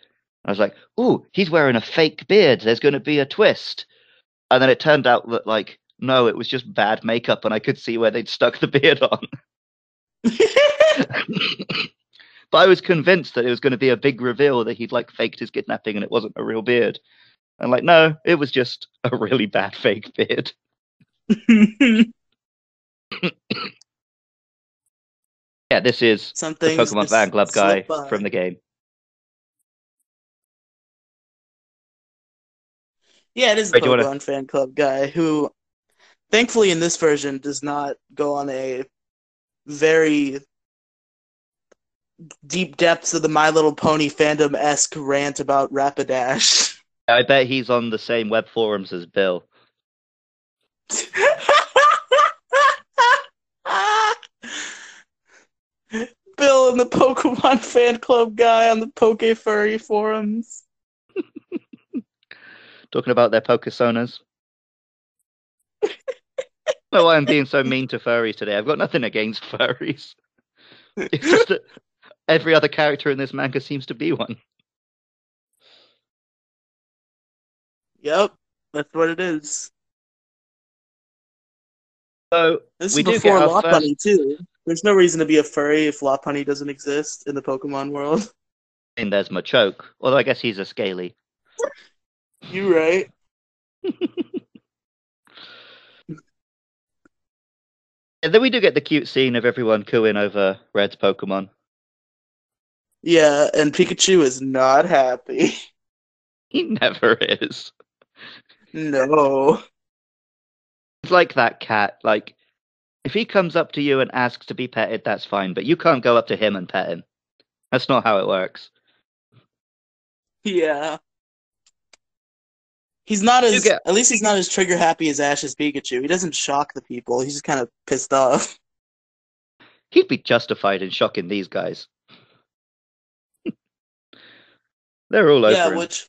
I was like, "Ooh, he's wearing a fake beard. There's going to be a twist." And then it turned out that like no, it was just bad makeup, and I could see where they'd stuck the beard on. (laughs) (laughs) but I was convinced that it was going to be a big reveal that he'd like faked his kidnapping and it wasn't a real beard. And like, no, it was just a really bad (laughs) fake beard. (laughs) Yeah, this is Something the Pokemon fan club guy by. from the game. Yeah, it is the Pokemon wanna- fan club guy who, thankfully, in this version, does not go on a very deep depths of the My Little Pony fandom esque rant about Rapidash. (laughs) I bet he's on the same web forums as Bill. (laughs) Bill and the Pokemon fan club guy on the Poke Furry forums. (laughs) talking about their Pokesonas. Know why I'm being so mean to furries today. I've got nothing against furries. It's just that every other character in this manga seems to be one. Yep, that's what it is. So This We is do get before first- too. There's no reason to be a furry if Lopunny doesn't exist in the Pokemon world. (laughs) and there's Machoke, although I guess he's a scaly. You right. (laughs) And then we do get the cute scene of everyone cooing over Red's Pokemon. Yeah, and Pikachu is not happy. (laughs) He never is. No. It's like that cat. Like, if he comes up to you and asks to be petted, that's fine, but you can't go up to him and pet him. That's not how it works. Yeah. He's not as get- at least he's not as trigger happy as Ash's Pikachu. He doesn't shock the people. He's just kind of pissed off. (laughs) He'd be justified in shocking these guys. (laughs) They're all over yeah, him. which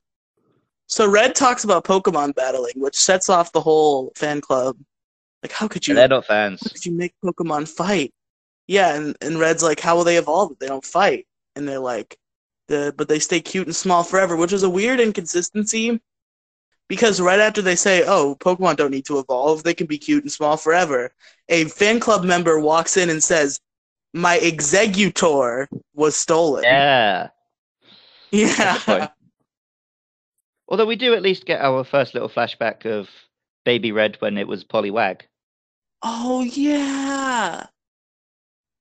so Red talks about Pokemon battling, which sets off the whole fan club. Like, how could you And they're not fans. how could you make Pokemon fight? Yeah, and, and Red's like, how will they evolve if they don't fight? And they're like, the but they stay cute and small forever, which is a weird inconsistency. Because right after they say, oh, Pokemon don't need to evolve, they can be cute and small forever, a fan club member walks in and says, my Exeggutor was stolen. Yeah. (laughs) Yeah. Although we do at least get our first little flashback of Baby Red when it was Poliwag. Oh yeah.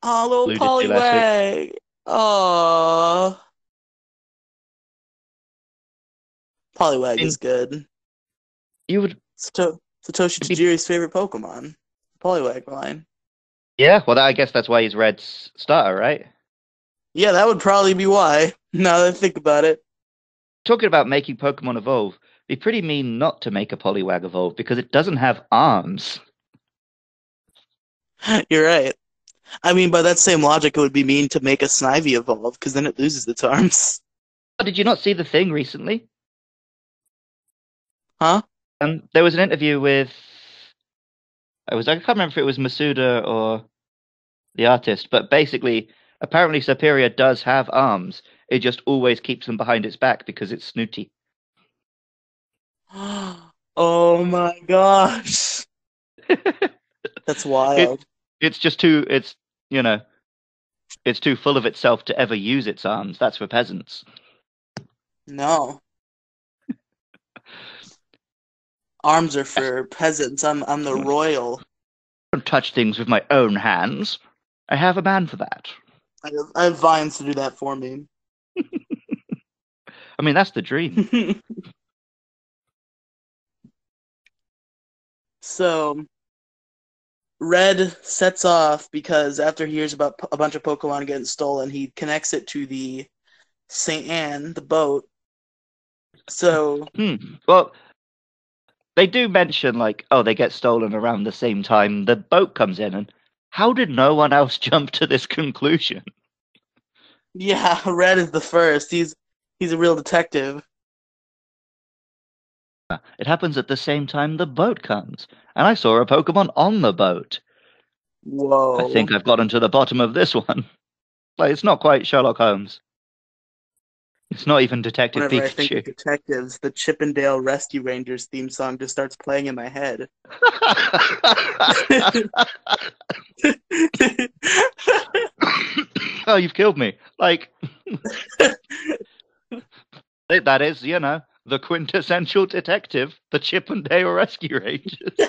Oh, little Alluded to last Poliwag. Oh. Poliwag is good. You would, Sato- Satoshi It'd be- Tajiri's favorite Pokemon. Poliwag line. yeah. Well, I guess that's why he's Red's starter, right? Yeah, that would probably be why. (laughs) Now that I think about it. Talking about making Pokemon evolve, it'd be pretty mean not to make a Poliwag evolve because it doesn't have arms. (laughs) You're right. I mean, by that same logic, it would be mean to make a Snivy evolve, because then it loses its arms. Oh, did you not see the thing recently? Huh? Um, there was an interview with. I was I can't remember if it was Masuda or the artist, but basically, apparently Serperior does have arms. It just always keeps them behind its back because it's snooty. (gasps) oh my gosh. (laughs) That's wild. It's just too. It's you know, it's too full of itself to ever use its arms. That's for peasants. No. Arms are for peasants. I'm I'm the royal. I don't touch things with my own hands. I have a man for that. I have, I have vines to do that for me. (laughs) I mean, that's the dream. (laughs) so, Red sets off because after he hears about a bunch of Pokemon getting stolen, he connects it to the St. Anne, the boat. So, hmm. well, they do mention like, oh, they get stolen around the same time the boat comes in, and how did no one else (laughs) jump to this conclusion? Yeah, Red is the first. He's he's a real detective. Uh, it happens at the same time the boat comes, and I saw a Pokemon on the boat. Whoa! I think I've gotten to the bottom of this (laughs) one. Like it's not quite Sherlock Holmes. It's not even Detective Whenever Pikachu. I think of detectives, the Chip 'n Dale Rescue Rangers theme song just starts playing in my head. (laughs) oh, you've killed me. Like (laughs) that is, you know, the quintessential detective, the Chip 'n Dale Rescue Rangers. (laughs)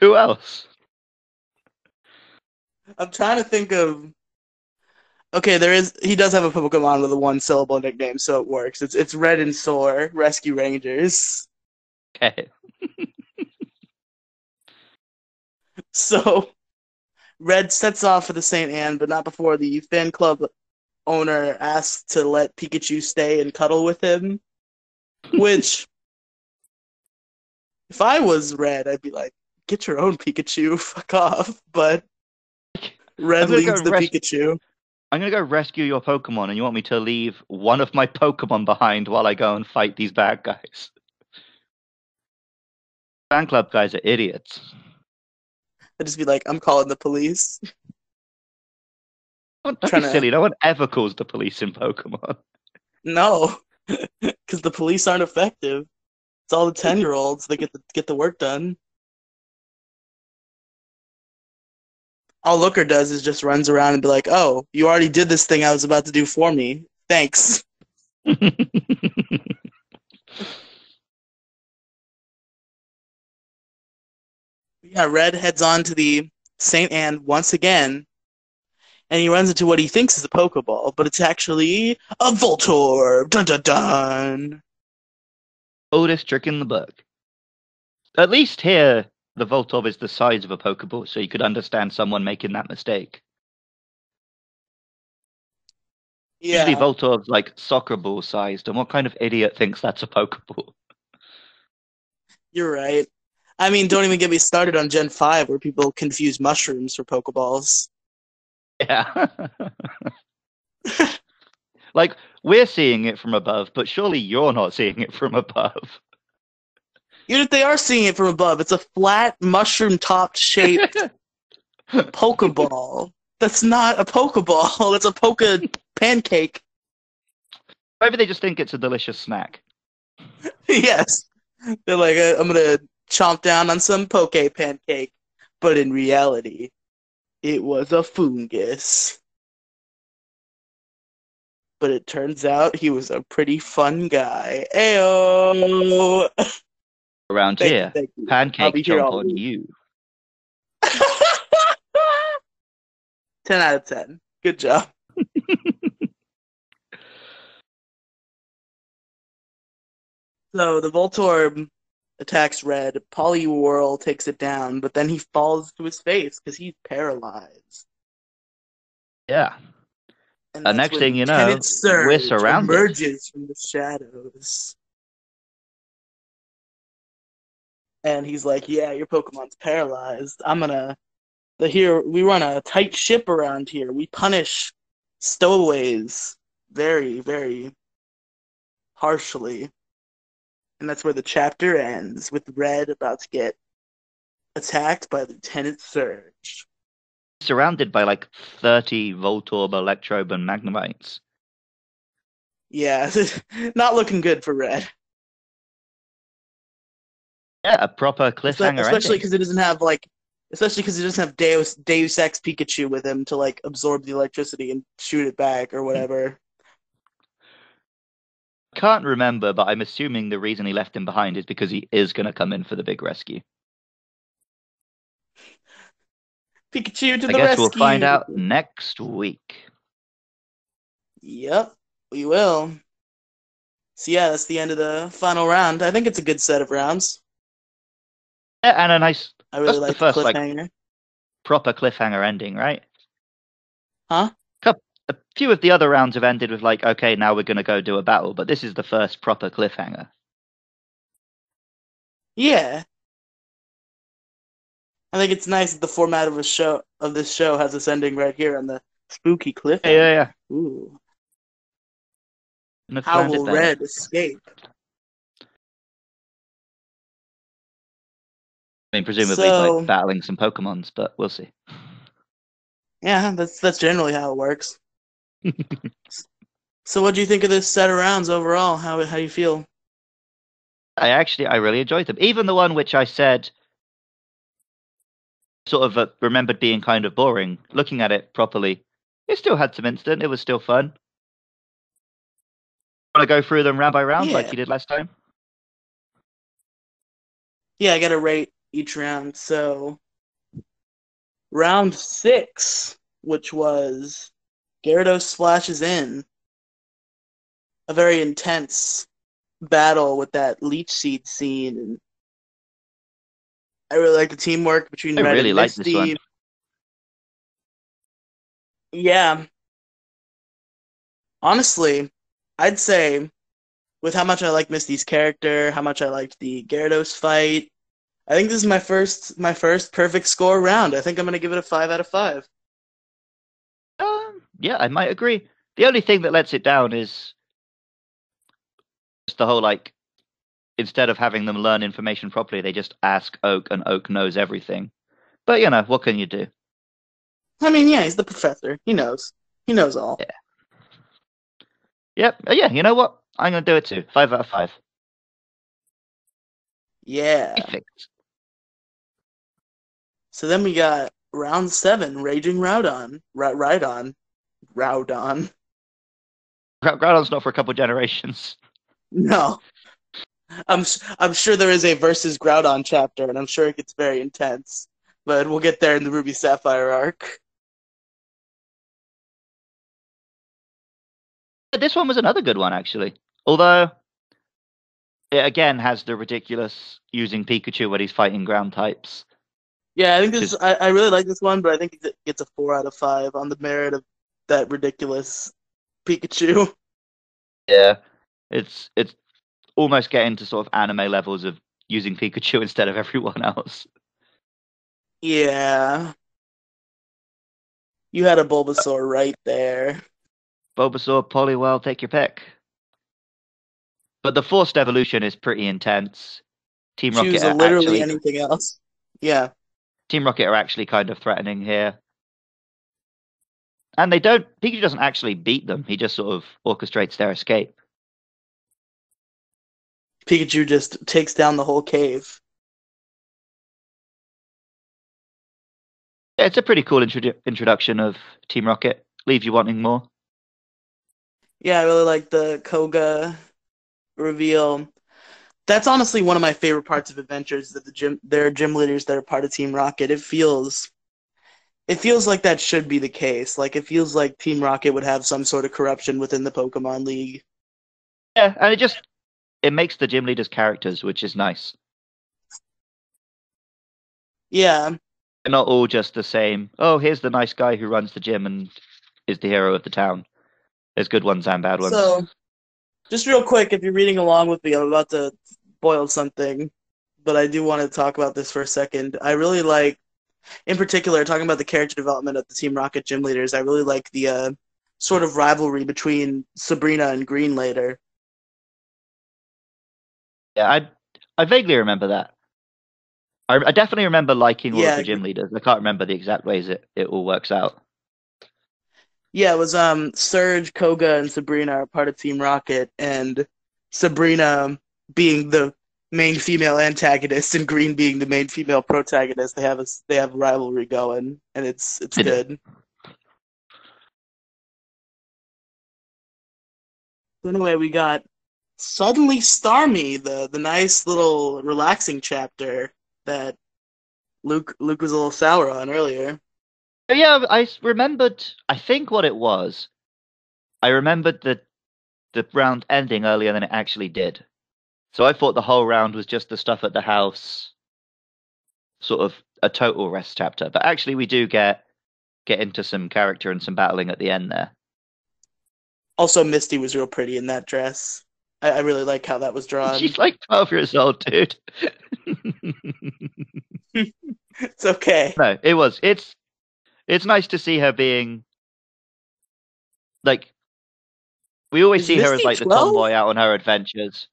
Who else? I'm trying to think of. Okay, there is. He does have a Pokemon with a one syllable nickname, so it works. It's it's Red and Saur Rescue Rangers. Okay. (laughs) So, Red sets off for the St. Anne, but not before the fan club owner asks to let Pikachu stay and cuddle with him. Which, if I was Red, I'd be like, get your own Pikachu, (laughs) fuck off. But Red leads the res- Pikachu. I'm gonna go rescue your Pokemon, and you want me to leave one of my Pokemon behind while I go and fight these bad guys. Fan club guys are idiots. I'd just be like, I'm calling the police. Don't, don't be Tryna- silly. No one ever calls the police in Pokemon. No, (laughs) because the police aren't effective. It's all the (laughs) ten year olds that get the get the work done. All Looker does is just runs around and be like, "Oh, you already did this thing I was about to do for me. Thanks." (laughs) Yeah, Red heads on to the St. Anne once again, and he runs into what he thinks is a Pokeball, but it's actually a Voltorb. Dun dun dun. Oldest trick in the book. At least here, the Voltorb is the size of a Pokeball, so you could understand someone making that mistake. Usually Yeah, Voltorb's like soccer ball sized, and what kind of idiot thinks that's a Pokeball? you're right. I mean, don't even get me started on Gen 5 where people confuse mushrooms for Pokeballs. Yeah. (laughs) (laughs) like, we're seeing it from above, but surely you're not seeing it from above. Even if they are seeing it from above, it's a flat mushroom topped shaped (laughs) Pokeball. That's not a Pokeball. (laughs) That's a Poke pancake. Maybe they just think it's a delicious snack. (laughs) yes. They're like, uh, I'm going to chomp down on some Poke pancake. But in reality, it was a fungus. But it turns out he was a pretty fun guy. Ayo! Around Thank here, you. Pancake jump on week. you. (laughs) 10 out of 10. Good job. (laughs) so the Voltorb attacks Red. Poliwhirl takes it down, but then he falls to his face because he's paralyzed. Yeah. And Uh, that's next thing you know, we're surrounded. emerges from the shadows. And he's like, Yeah, your Pokemon's paralyzed. I'm gonna the here we run a tight ship around here. We punish stowaways very, very harshly. And that's where the chapter ends, with Red about to get attacked by Lieutenant Surge. Surrounded by like 30 Voltorb, Electrode, and Magnemites. Yeah, (laughs) not looking good for Red. Yeah, a proper cliffhanger. Especially because it doesn't have like, especially because it doesn't have Deus Deus Ex Pikachu with him to like absorb the electricity and shoot it back or whatever. Can't remember, but I'm assuming the reason he left him behind is because he is going to come in for the big rescue. Pikachu to the rest. I the guess rescue. we'll find out next week. Yep, we will. So yeah, that's the end of the final round. I think it's a good set of rounds. Yeah, and a nice I really That's the like first, the like, proper cliffhanger ending, right? Huh? A few of the other rounds have ended with like, okay, now we're going to go do a battle, but this is the first proper cliffhanger. Yeah. I think it's nice that the format of a show of this show has this ending right here on the spooky cliff. Yeah, yeah, yeah. Ooh. Couldn't How will. Red escape? I mean, presumably So- like battling some Pokemons, but we'll see. Yeah, that's that's generally how it works. (laughs) so what do you think of this set of rounds overall? How how do you feel? I actually, I really enjoyed them. Even the one which I said sort of uh, remembered being kind of boring. Looking at it properly, it still had some instant. It was still fun. Want to go through them round by round like you did last time? Yeah, I gotta rate each round. So round six, which was Gyarados splashes in. A very intense battle with that leech seed scene and I really like the teamwork between I Red really and like this one. Yeah. Honestly, I'd say with how much I like Misty's character, how much I liked the Gyarados fight, I think this is my first my first perfect score round. I think I'm gonna give it a five out of five. Um, yeah, I might agree. The only thing that lets it down is just the whole like instead of having them learn information properly, they just ask Oak, and Oak knows everything. But you know, what can you do? I mean, yeah, he's the professor. He knows. He knows all. Yeah. Yep. Uh, yeah. You know what? I'm gonna do it too. Five out of five. Yeah. Perfect. So then we got round seven, Raging Rowdon. Ra- Rhydon. Rowdon. Gra- Groudon's not for a couple generations. No. I'm I'm sure there is a versus Groudon chapter, and I'm sure it gets very intense. But we'll get there in the Ruby Sapphire arc. This one was another good one, actually. Although it again has the ridiculous using Pikachu when he's fighting ground types. Yeah, I think this. Is, I I really like this one, but I think it gets a four out of five on the merit of that ridiculous Pikachu. Yeah. It's it's almost getting to sort of anime levels of using Pikachu (laughs) instead of everyone else. Yeah. You had a Bulbasaur right there. Bulbasaur, Poliwhirl, take your pick. But the forced evolution is pretty intense. Team Rocket Choose literally actually, anything else. Yeah. Team Rocket are actually kind of threatening here. And they don't Pikachu doesn't actually beat them, he just sort of orchestrates their escape. Pikachu just takes down the whole cave. Yeah, it's a pretty cool introdu- introduction of Team Rocket. Leave you wanting more. Yeah, I really like the Koga reveal. That's honestly one of my favorite parts of Adventures. That the gym, there are gym leaders that are part of Team Rocket. It feels, it feels like that should be the case. Like it feels like Team Rocket would have some sort of corruption within the Pokemon League. Yeah, and it just it makes the gym leaders characters, which is nice. Yeah, They're not all just the same. Oh, here's the nice guy who runs the gym and is the hero of the town. There's good ones and bad ones. So, just real quick, if you're reading along with me, I'm about to boil something, but I do want to talk about this for a second. I really like in particular, talking about the character development of the Team Rocket gym leaders, I really like the uh, sort of rivalry between Sabrina and Green later. Yeah, I I vaguely remember that. I, I definitely remember liking all Yeah, of the gym leaders. I can't remember the exact ways it, it all works out. Yeah, it was um Surge, Koga, and Sabrina are part of Team Rocket, and Sabrina being the main female antagonist and Green being the main female protagonist. They have a they have a rivalry going, and it's it's good. So anyway, we got suddenly Starmie, the the nice little relaxing chapter that Luke Luke was a little sour on earlier. Oh, yeah, I remembered. I think what it was. I remembered the the round ending earlier than it actually did. So I thought the whole round was just the stuff at the house, sort of a total rest chapter. But actually, we do get get into some character and some battling at the end there. Also, Misty was real pretty in that dress. I, I really like how that was (laughs) drawn. She's like twelve years old, dude. (laughs) It's okay. no, it was. It's it's nice to see her being like we always Is see her as like the tomboy out on her adventures.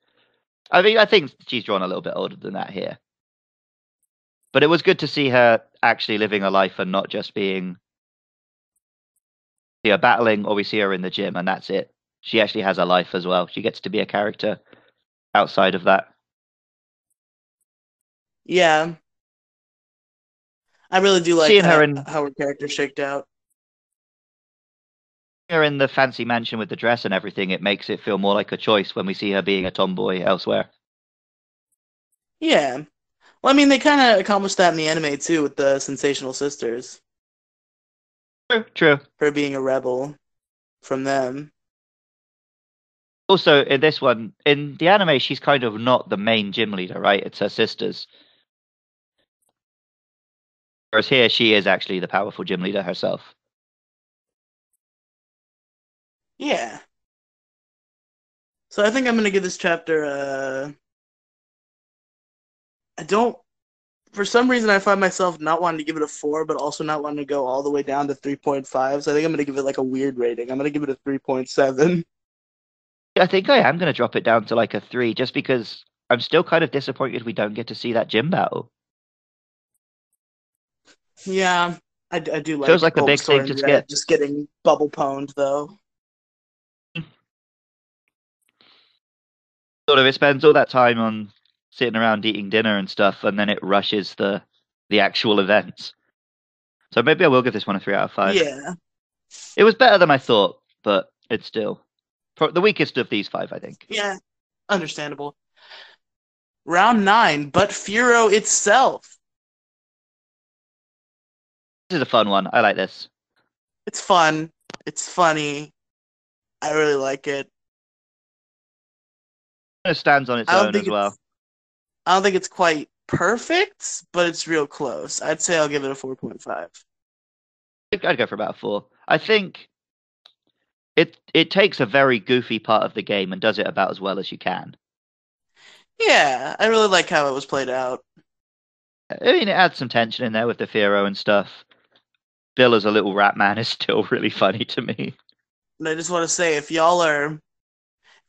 I mean, I think she's drawn a little bit older than that here. But it was good to see her actually living a life and not just being see her battling or we see her in the gym and that's it. She actually has a life as well. She gets to be a character outside of that. Yeah. I really do like Seeing her how, in- how her character shaked out. Her in the fancy mansion with the dress and everything, it makes it feel more like a choice when we see her being a tomboy elsewhere. Yeah. Well, I mean, they kind of accomplished that in the anime too with the Sensational Sisters, True. True. her being a rebel from them. Also, in this one, in the anime, she's kind of not the main gym leader, right? It's her sisters. Whereas here, she is actually the powerful gym leader herself. Yeah. So I think I'm gonna give this chapter uh I don't for some reason I find myself not wanting to give it a four, but also not wanting to go all the way down to three point five. So I think I'm gonna give it like a weird rating. I'm gonna give it a three point seven. I think I am going to drop it down to like a three, just because I'm still kind of disappointed we don't get to see that gym battle. Yeah. I, I do like Feels like a big thing Red skip. just getting bubble pwned though. Mm. Sort of, it spends all that time on sitting around eating dinner and stuff, and then it rushes the the actual events. So maybe I will give this one a three out of five. Yeah. It was better than I thought, but it's still the weakest of these five, I think. Yeah. Understandable. Round nine, but Fearow itself. This is a fun one. I like this. It's fun. It's funny. I really like it. It stands on its own as well. I don't think it's quite perfect, but it's real close. I'd say I'll give it a 4.5. I'd I'd go for about a four. I think it it takes a very goofy part of the game and does it about as well as you can. Yeah, I really like how it was played out. I mean, it adds some tension in there with the Fearow and stuff. Bill as a little rat man (laughs) is still really funny to me. And I just want to say, if y'all are, if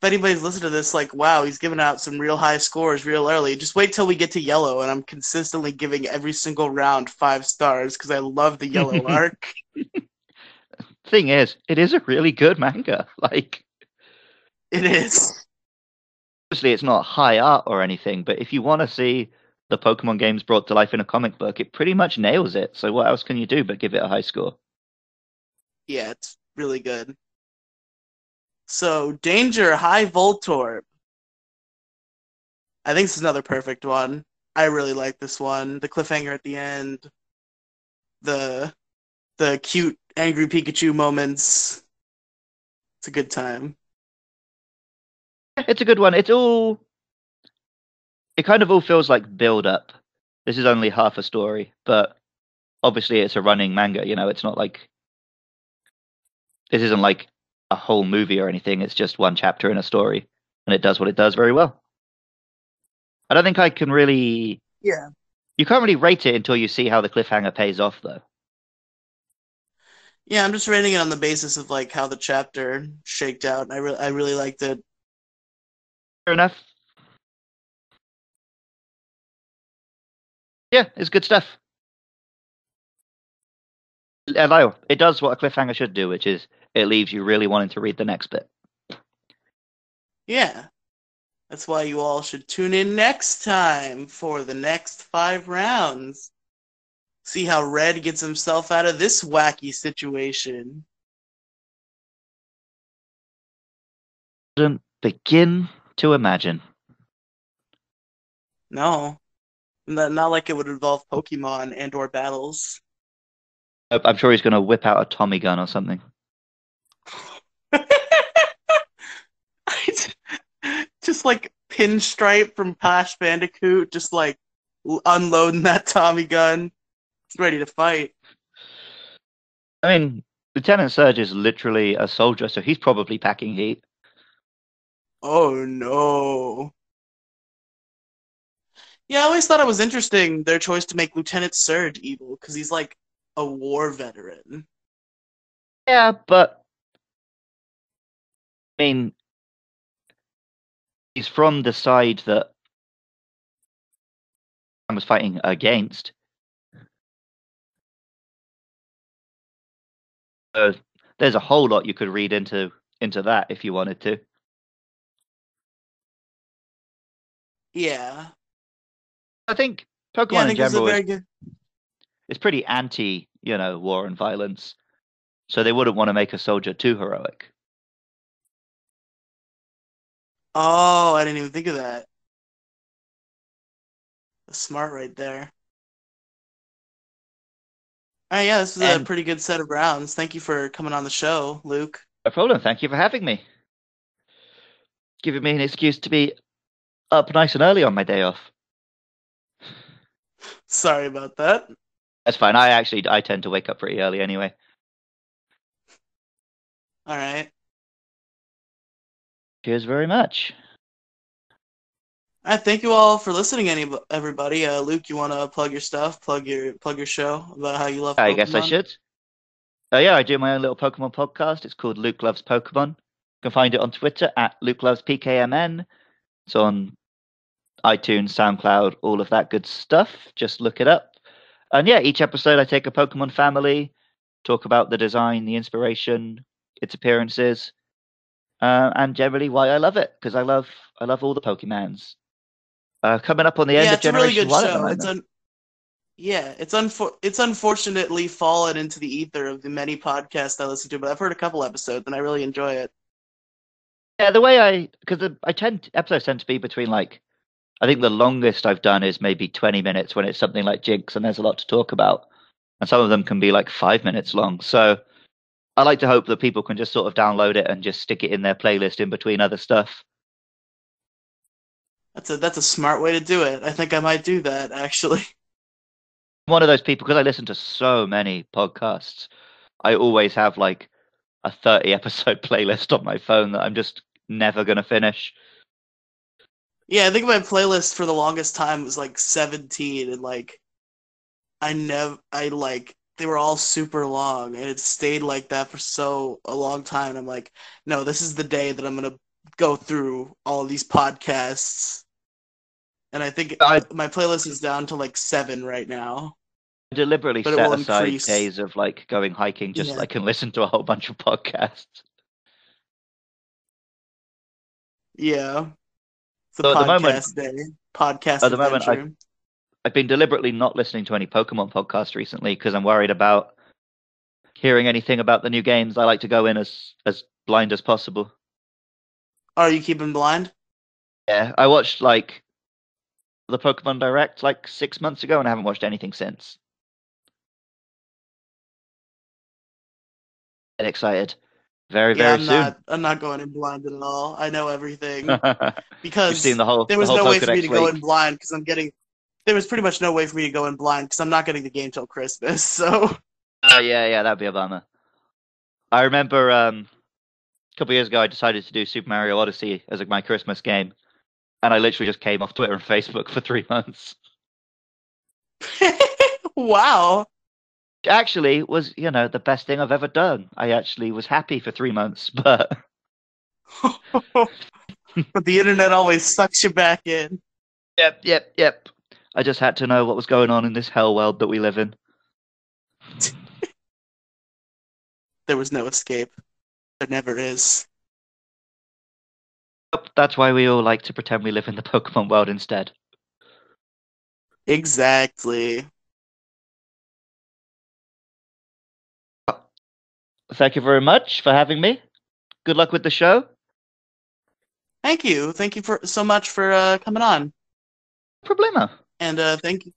anybody's listening to this, like, wow, he's giving out some real high scores real early, just wait till we get to yellow, and I'm consistently giving every single round five stars because I love the yellow (laughs) arc. (laughs) Thing is, it is a really good manga. (laughs) Like, It is. obviously, it's not high art or anything, but if you want to see the Pokemon games brought to life in a comic book, it pretty much nails it. So, what else can you do but give it a high score? Yeah, it's really good. So, Danger High Voltorb. I think this is another perfect one. I really like this one. The cliffhanger at the end, the the cute angry Pikachu moments. It's a good time. It's a good one. It's all. It kind of all feels like build up. This is only half a story, but obviously it's a running manga. You know, it's not like this isn't like a whole movie or anything. It's just one chapter in a story, and it does what it does very well. I don't think I can really Yeah. You can't really rate it until you see how the cliffhanger pays off, though. Yeah, I'm just rating it on the basis of like how the chapter shaked out. I really, I really liked it. Fair enough. Yeah, it's good stuff. Hello. It does what a cliffhanger should do, which is it leaves you really wanting to read the next bit. Yeah. That's why you all should tune in next time for the next five rounds. See how Red gets himself out of this wacky situation. Couldn't begin to imagine. No. Not, not like it would involve Pokemon and or battles. I'm sure he's going to whip out a Tommy gun or something. (laughs) just like Pinstripe from Crash Bandicoot, just like unloading that Tommy gun. Ready to fight. I mean, Lieutenant Surge is literally a soldier, so he's probably packing heat. Oh no. Yeah, I always thought it was interesting their choice to make Lieutenant Surge evil because he's like a war veteran. Yeah, but I mean, he's from the side that I was fighting against. Uh, there's a whole lot you could read into into that if you wanted to. Yeah. I think Pokemon yeah, I think it's general very is, good. is pretty anti, you know, war and violence. So they wouldn't want to make a soldier too heroic. Oh, I didn't even think of that. Smart right there. Right, yeah, this was a pretty good set of rounds. Thank you for coming on the show, Luke. No problem. Thank you for having me. Giving me an excuse to be up nice and early on my day off. (laughs) Sorry about that. That's fine. I actually I tend to wake up pretty early anyway. All right. Cheers very much. All right, thank you all for listening, any everybody. Uh, Luke, you want to plug your stuff, plug your plug your show about how you love. Pokemon? I guess I should. Uh, yeah, I do my own little Pokemon podcast. It's called Luke Loves Pokemon. You can find it on Twitter at Luke Loves PKMN. It's on iTunes, SoundCloud, all of that good stuff. Just look it up. And yeah, each episode I take a Pokemon family, talk about the design, the inspiration, its appearances, uh, and generally why I love it because I love I love all the Pokemons. Uh, coming up on the end yeah, of it's a really good One show. It's un- yeah, it's unfor- it's unfortunately fallen into the ether of the many podcasts I listen to, but I've heard a couple episodes and I really enjoy it. Yeah, the way I because I tend episodes tend to be between like I think the longest I've done is maybe twenty minutes when it's something like Jynx and there's a lot to talk about, and some of them can be like five minutes long. So I like to hope that people can just sort of download it and just stick it in their playlist in between other stuff. That's a that's a smart way to do it. I think I might do that actually. (laughs) I'm one of those people because I listen to so many podcasts. I always have like a thirty (laughs) episode playlist on my phone that I'm just never gonna finish. Yeah, I think my playlist for the longest time was like 17 and like I never I like they were all super long and it stayed like that for so a long time and I'm like, no, this is the day that I'm going to go through all these podcasts. And I think I- my playlist is down to like 7 right now. I deliberately But set aside increase. days of like going hiking just so I can (laughs) listen to a whole bunch of podcasts. Yeah. It's a So at the podcast moment- day. Podcast at the moment, I- adventure. I've been deliberately not listening to any Pokemon podcasts recently because I'm worried about hearing anything about the new games. I like to go in as as blind as possible. Are you keeping blind? Yeah, I watched like the Pokemon Direct like six months ago, and I haven't watched anything since. Get excited, very yeah, very I'm soon. not I'm not going in blind at all. I know everything (laughs) You've because seen the whole. there was the no way for me to go in blind because I'm getting. There was pretty much no way for me to go in blind because I'm not getting the game till Christmas. (laughs) So Oh yeah, yeah, that'd be a bummer. I remember um, a couple years ago, I decided to do Super Mario Odyssey as like, my Christmas game, and I literally just came off Twitter and Facebook for three (laughs) months. (laughs) wow. Actually, was you know the best thing I've ever done. I actually was happy for three months, (laughs) but but the internet always sucks you back in. Yep, yep, yep. I just had to know what was going on in this hell world that we live in. there was no escape. There never is. That's why we all like to pretend we live in the (laughs) Pokemon world instead. Exactly. Thank you very much for having me. Good luck with the show. Thank you. Thank you for so much for uh, coming on. Problema. And uh, thank you,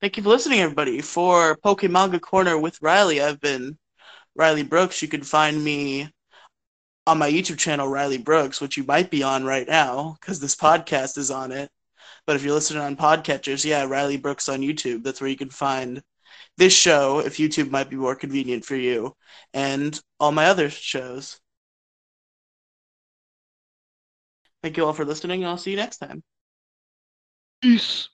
thank you for listening, everybody. For Pokemanga Corner with Riley, I've been Riley Brooks. You can find me on my YouTube channel, Riley Brooks, which you might be on right now because this podcast is on it. But if you're listening on podcatchers, yeah, Riley Brooks on YouTube. That's where you can find this show if YouTube might be more convenient for you, and all my other shows. Thank you all for listening, I'll see you next time. Peace.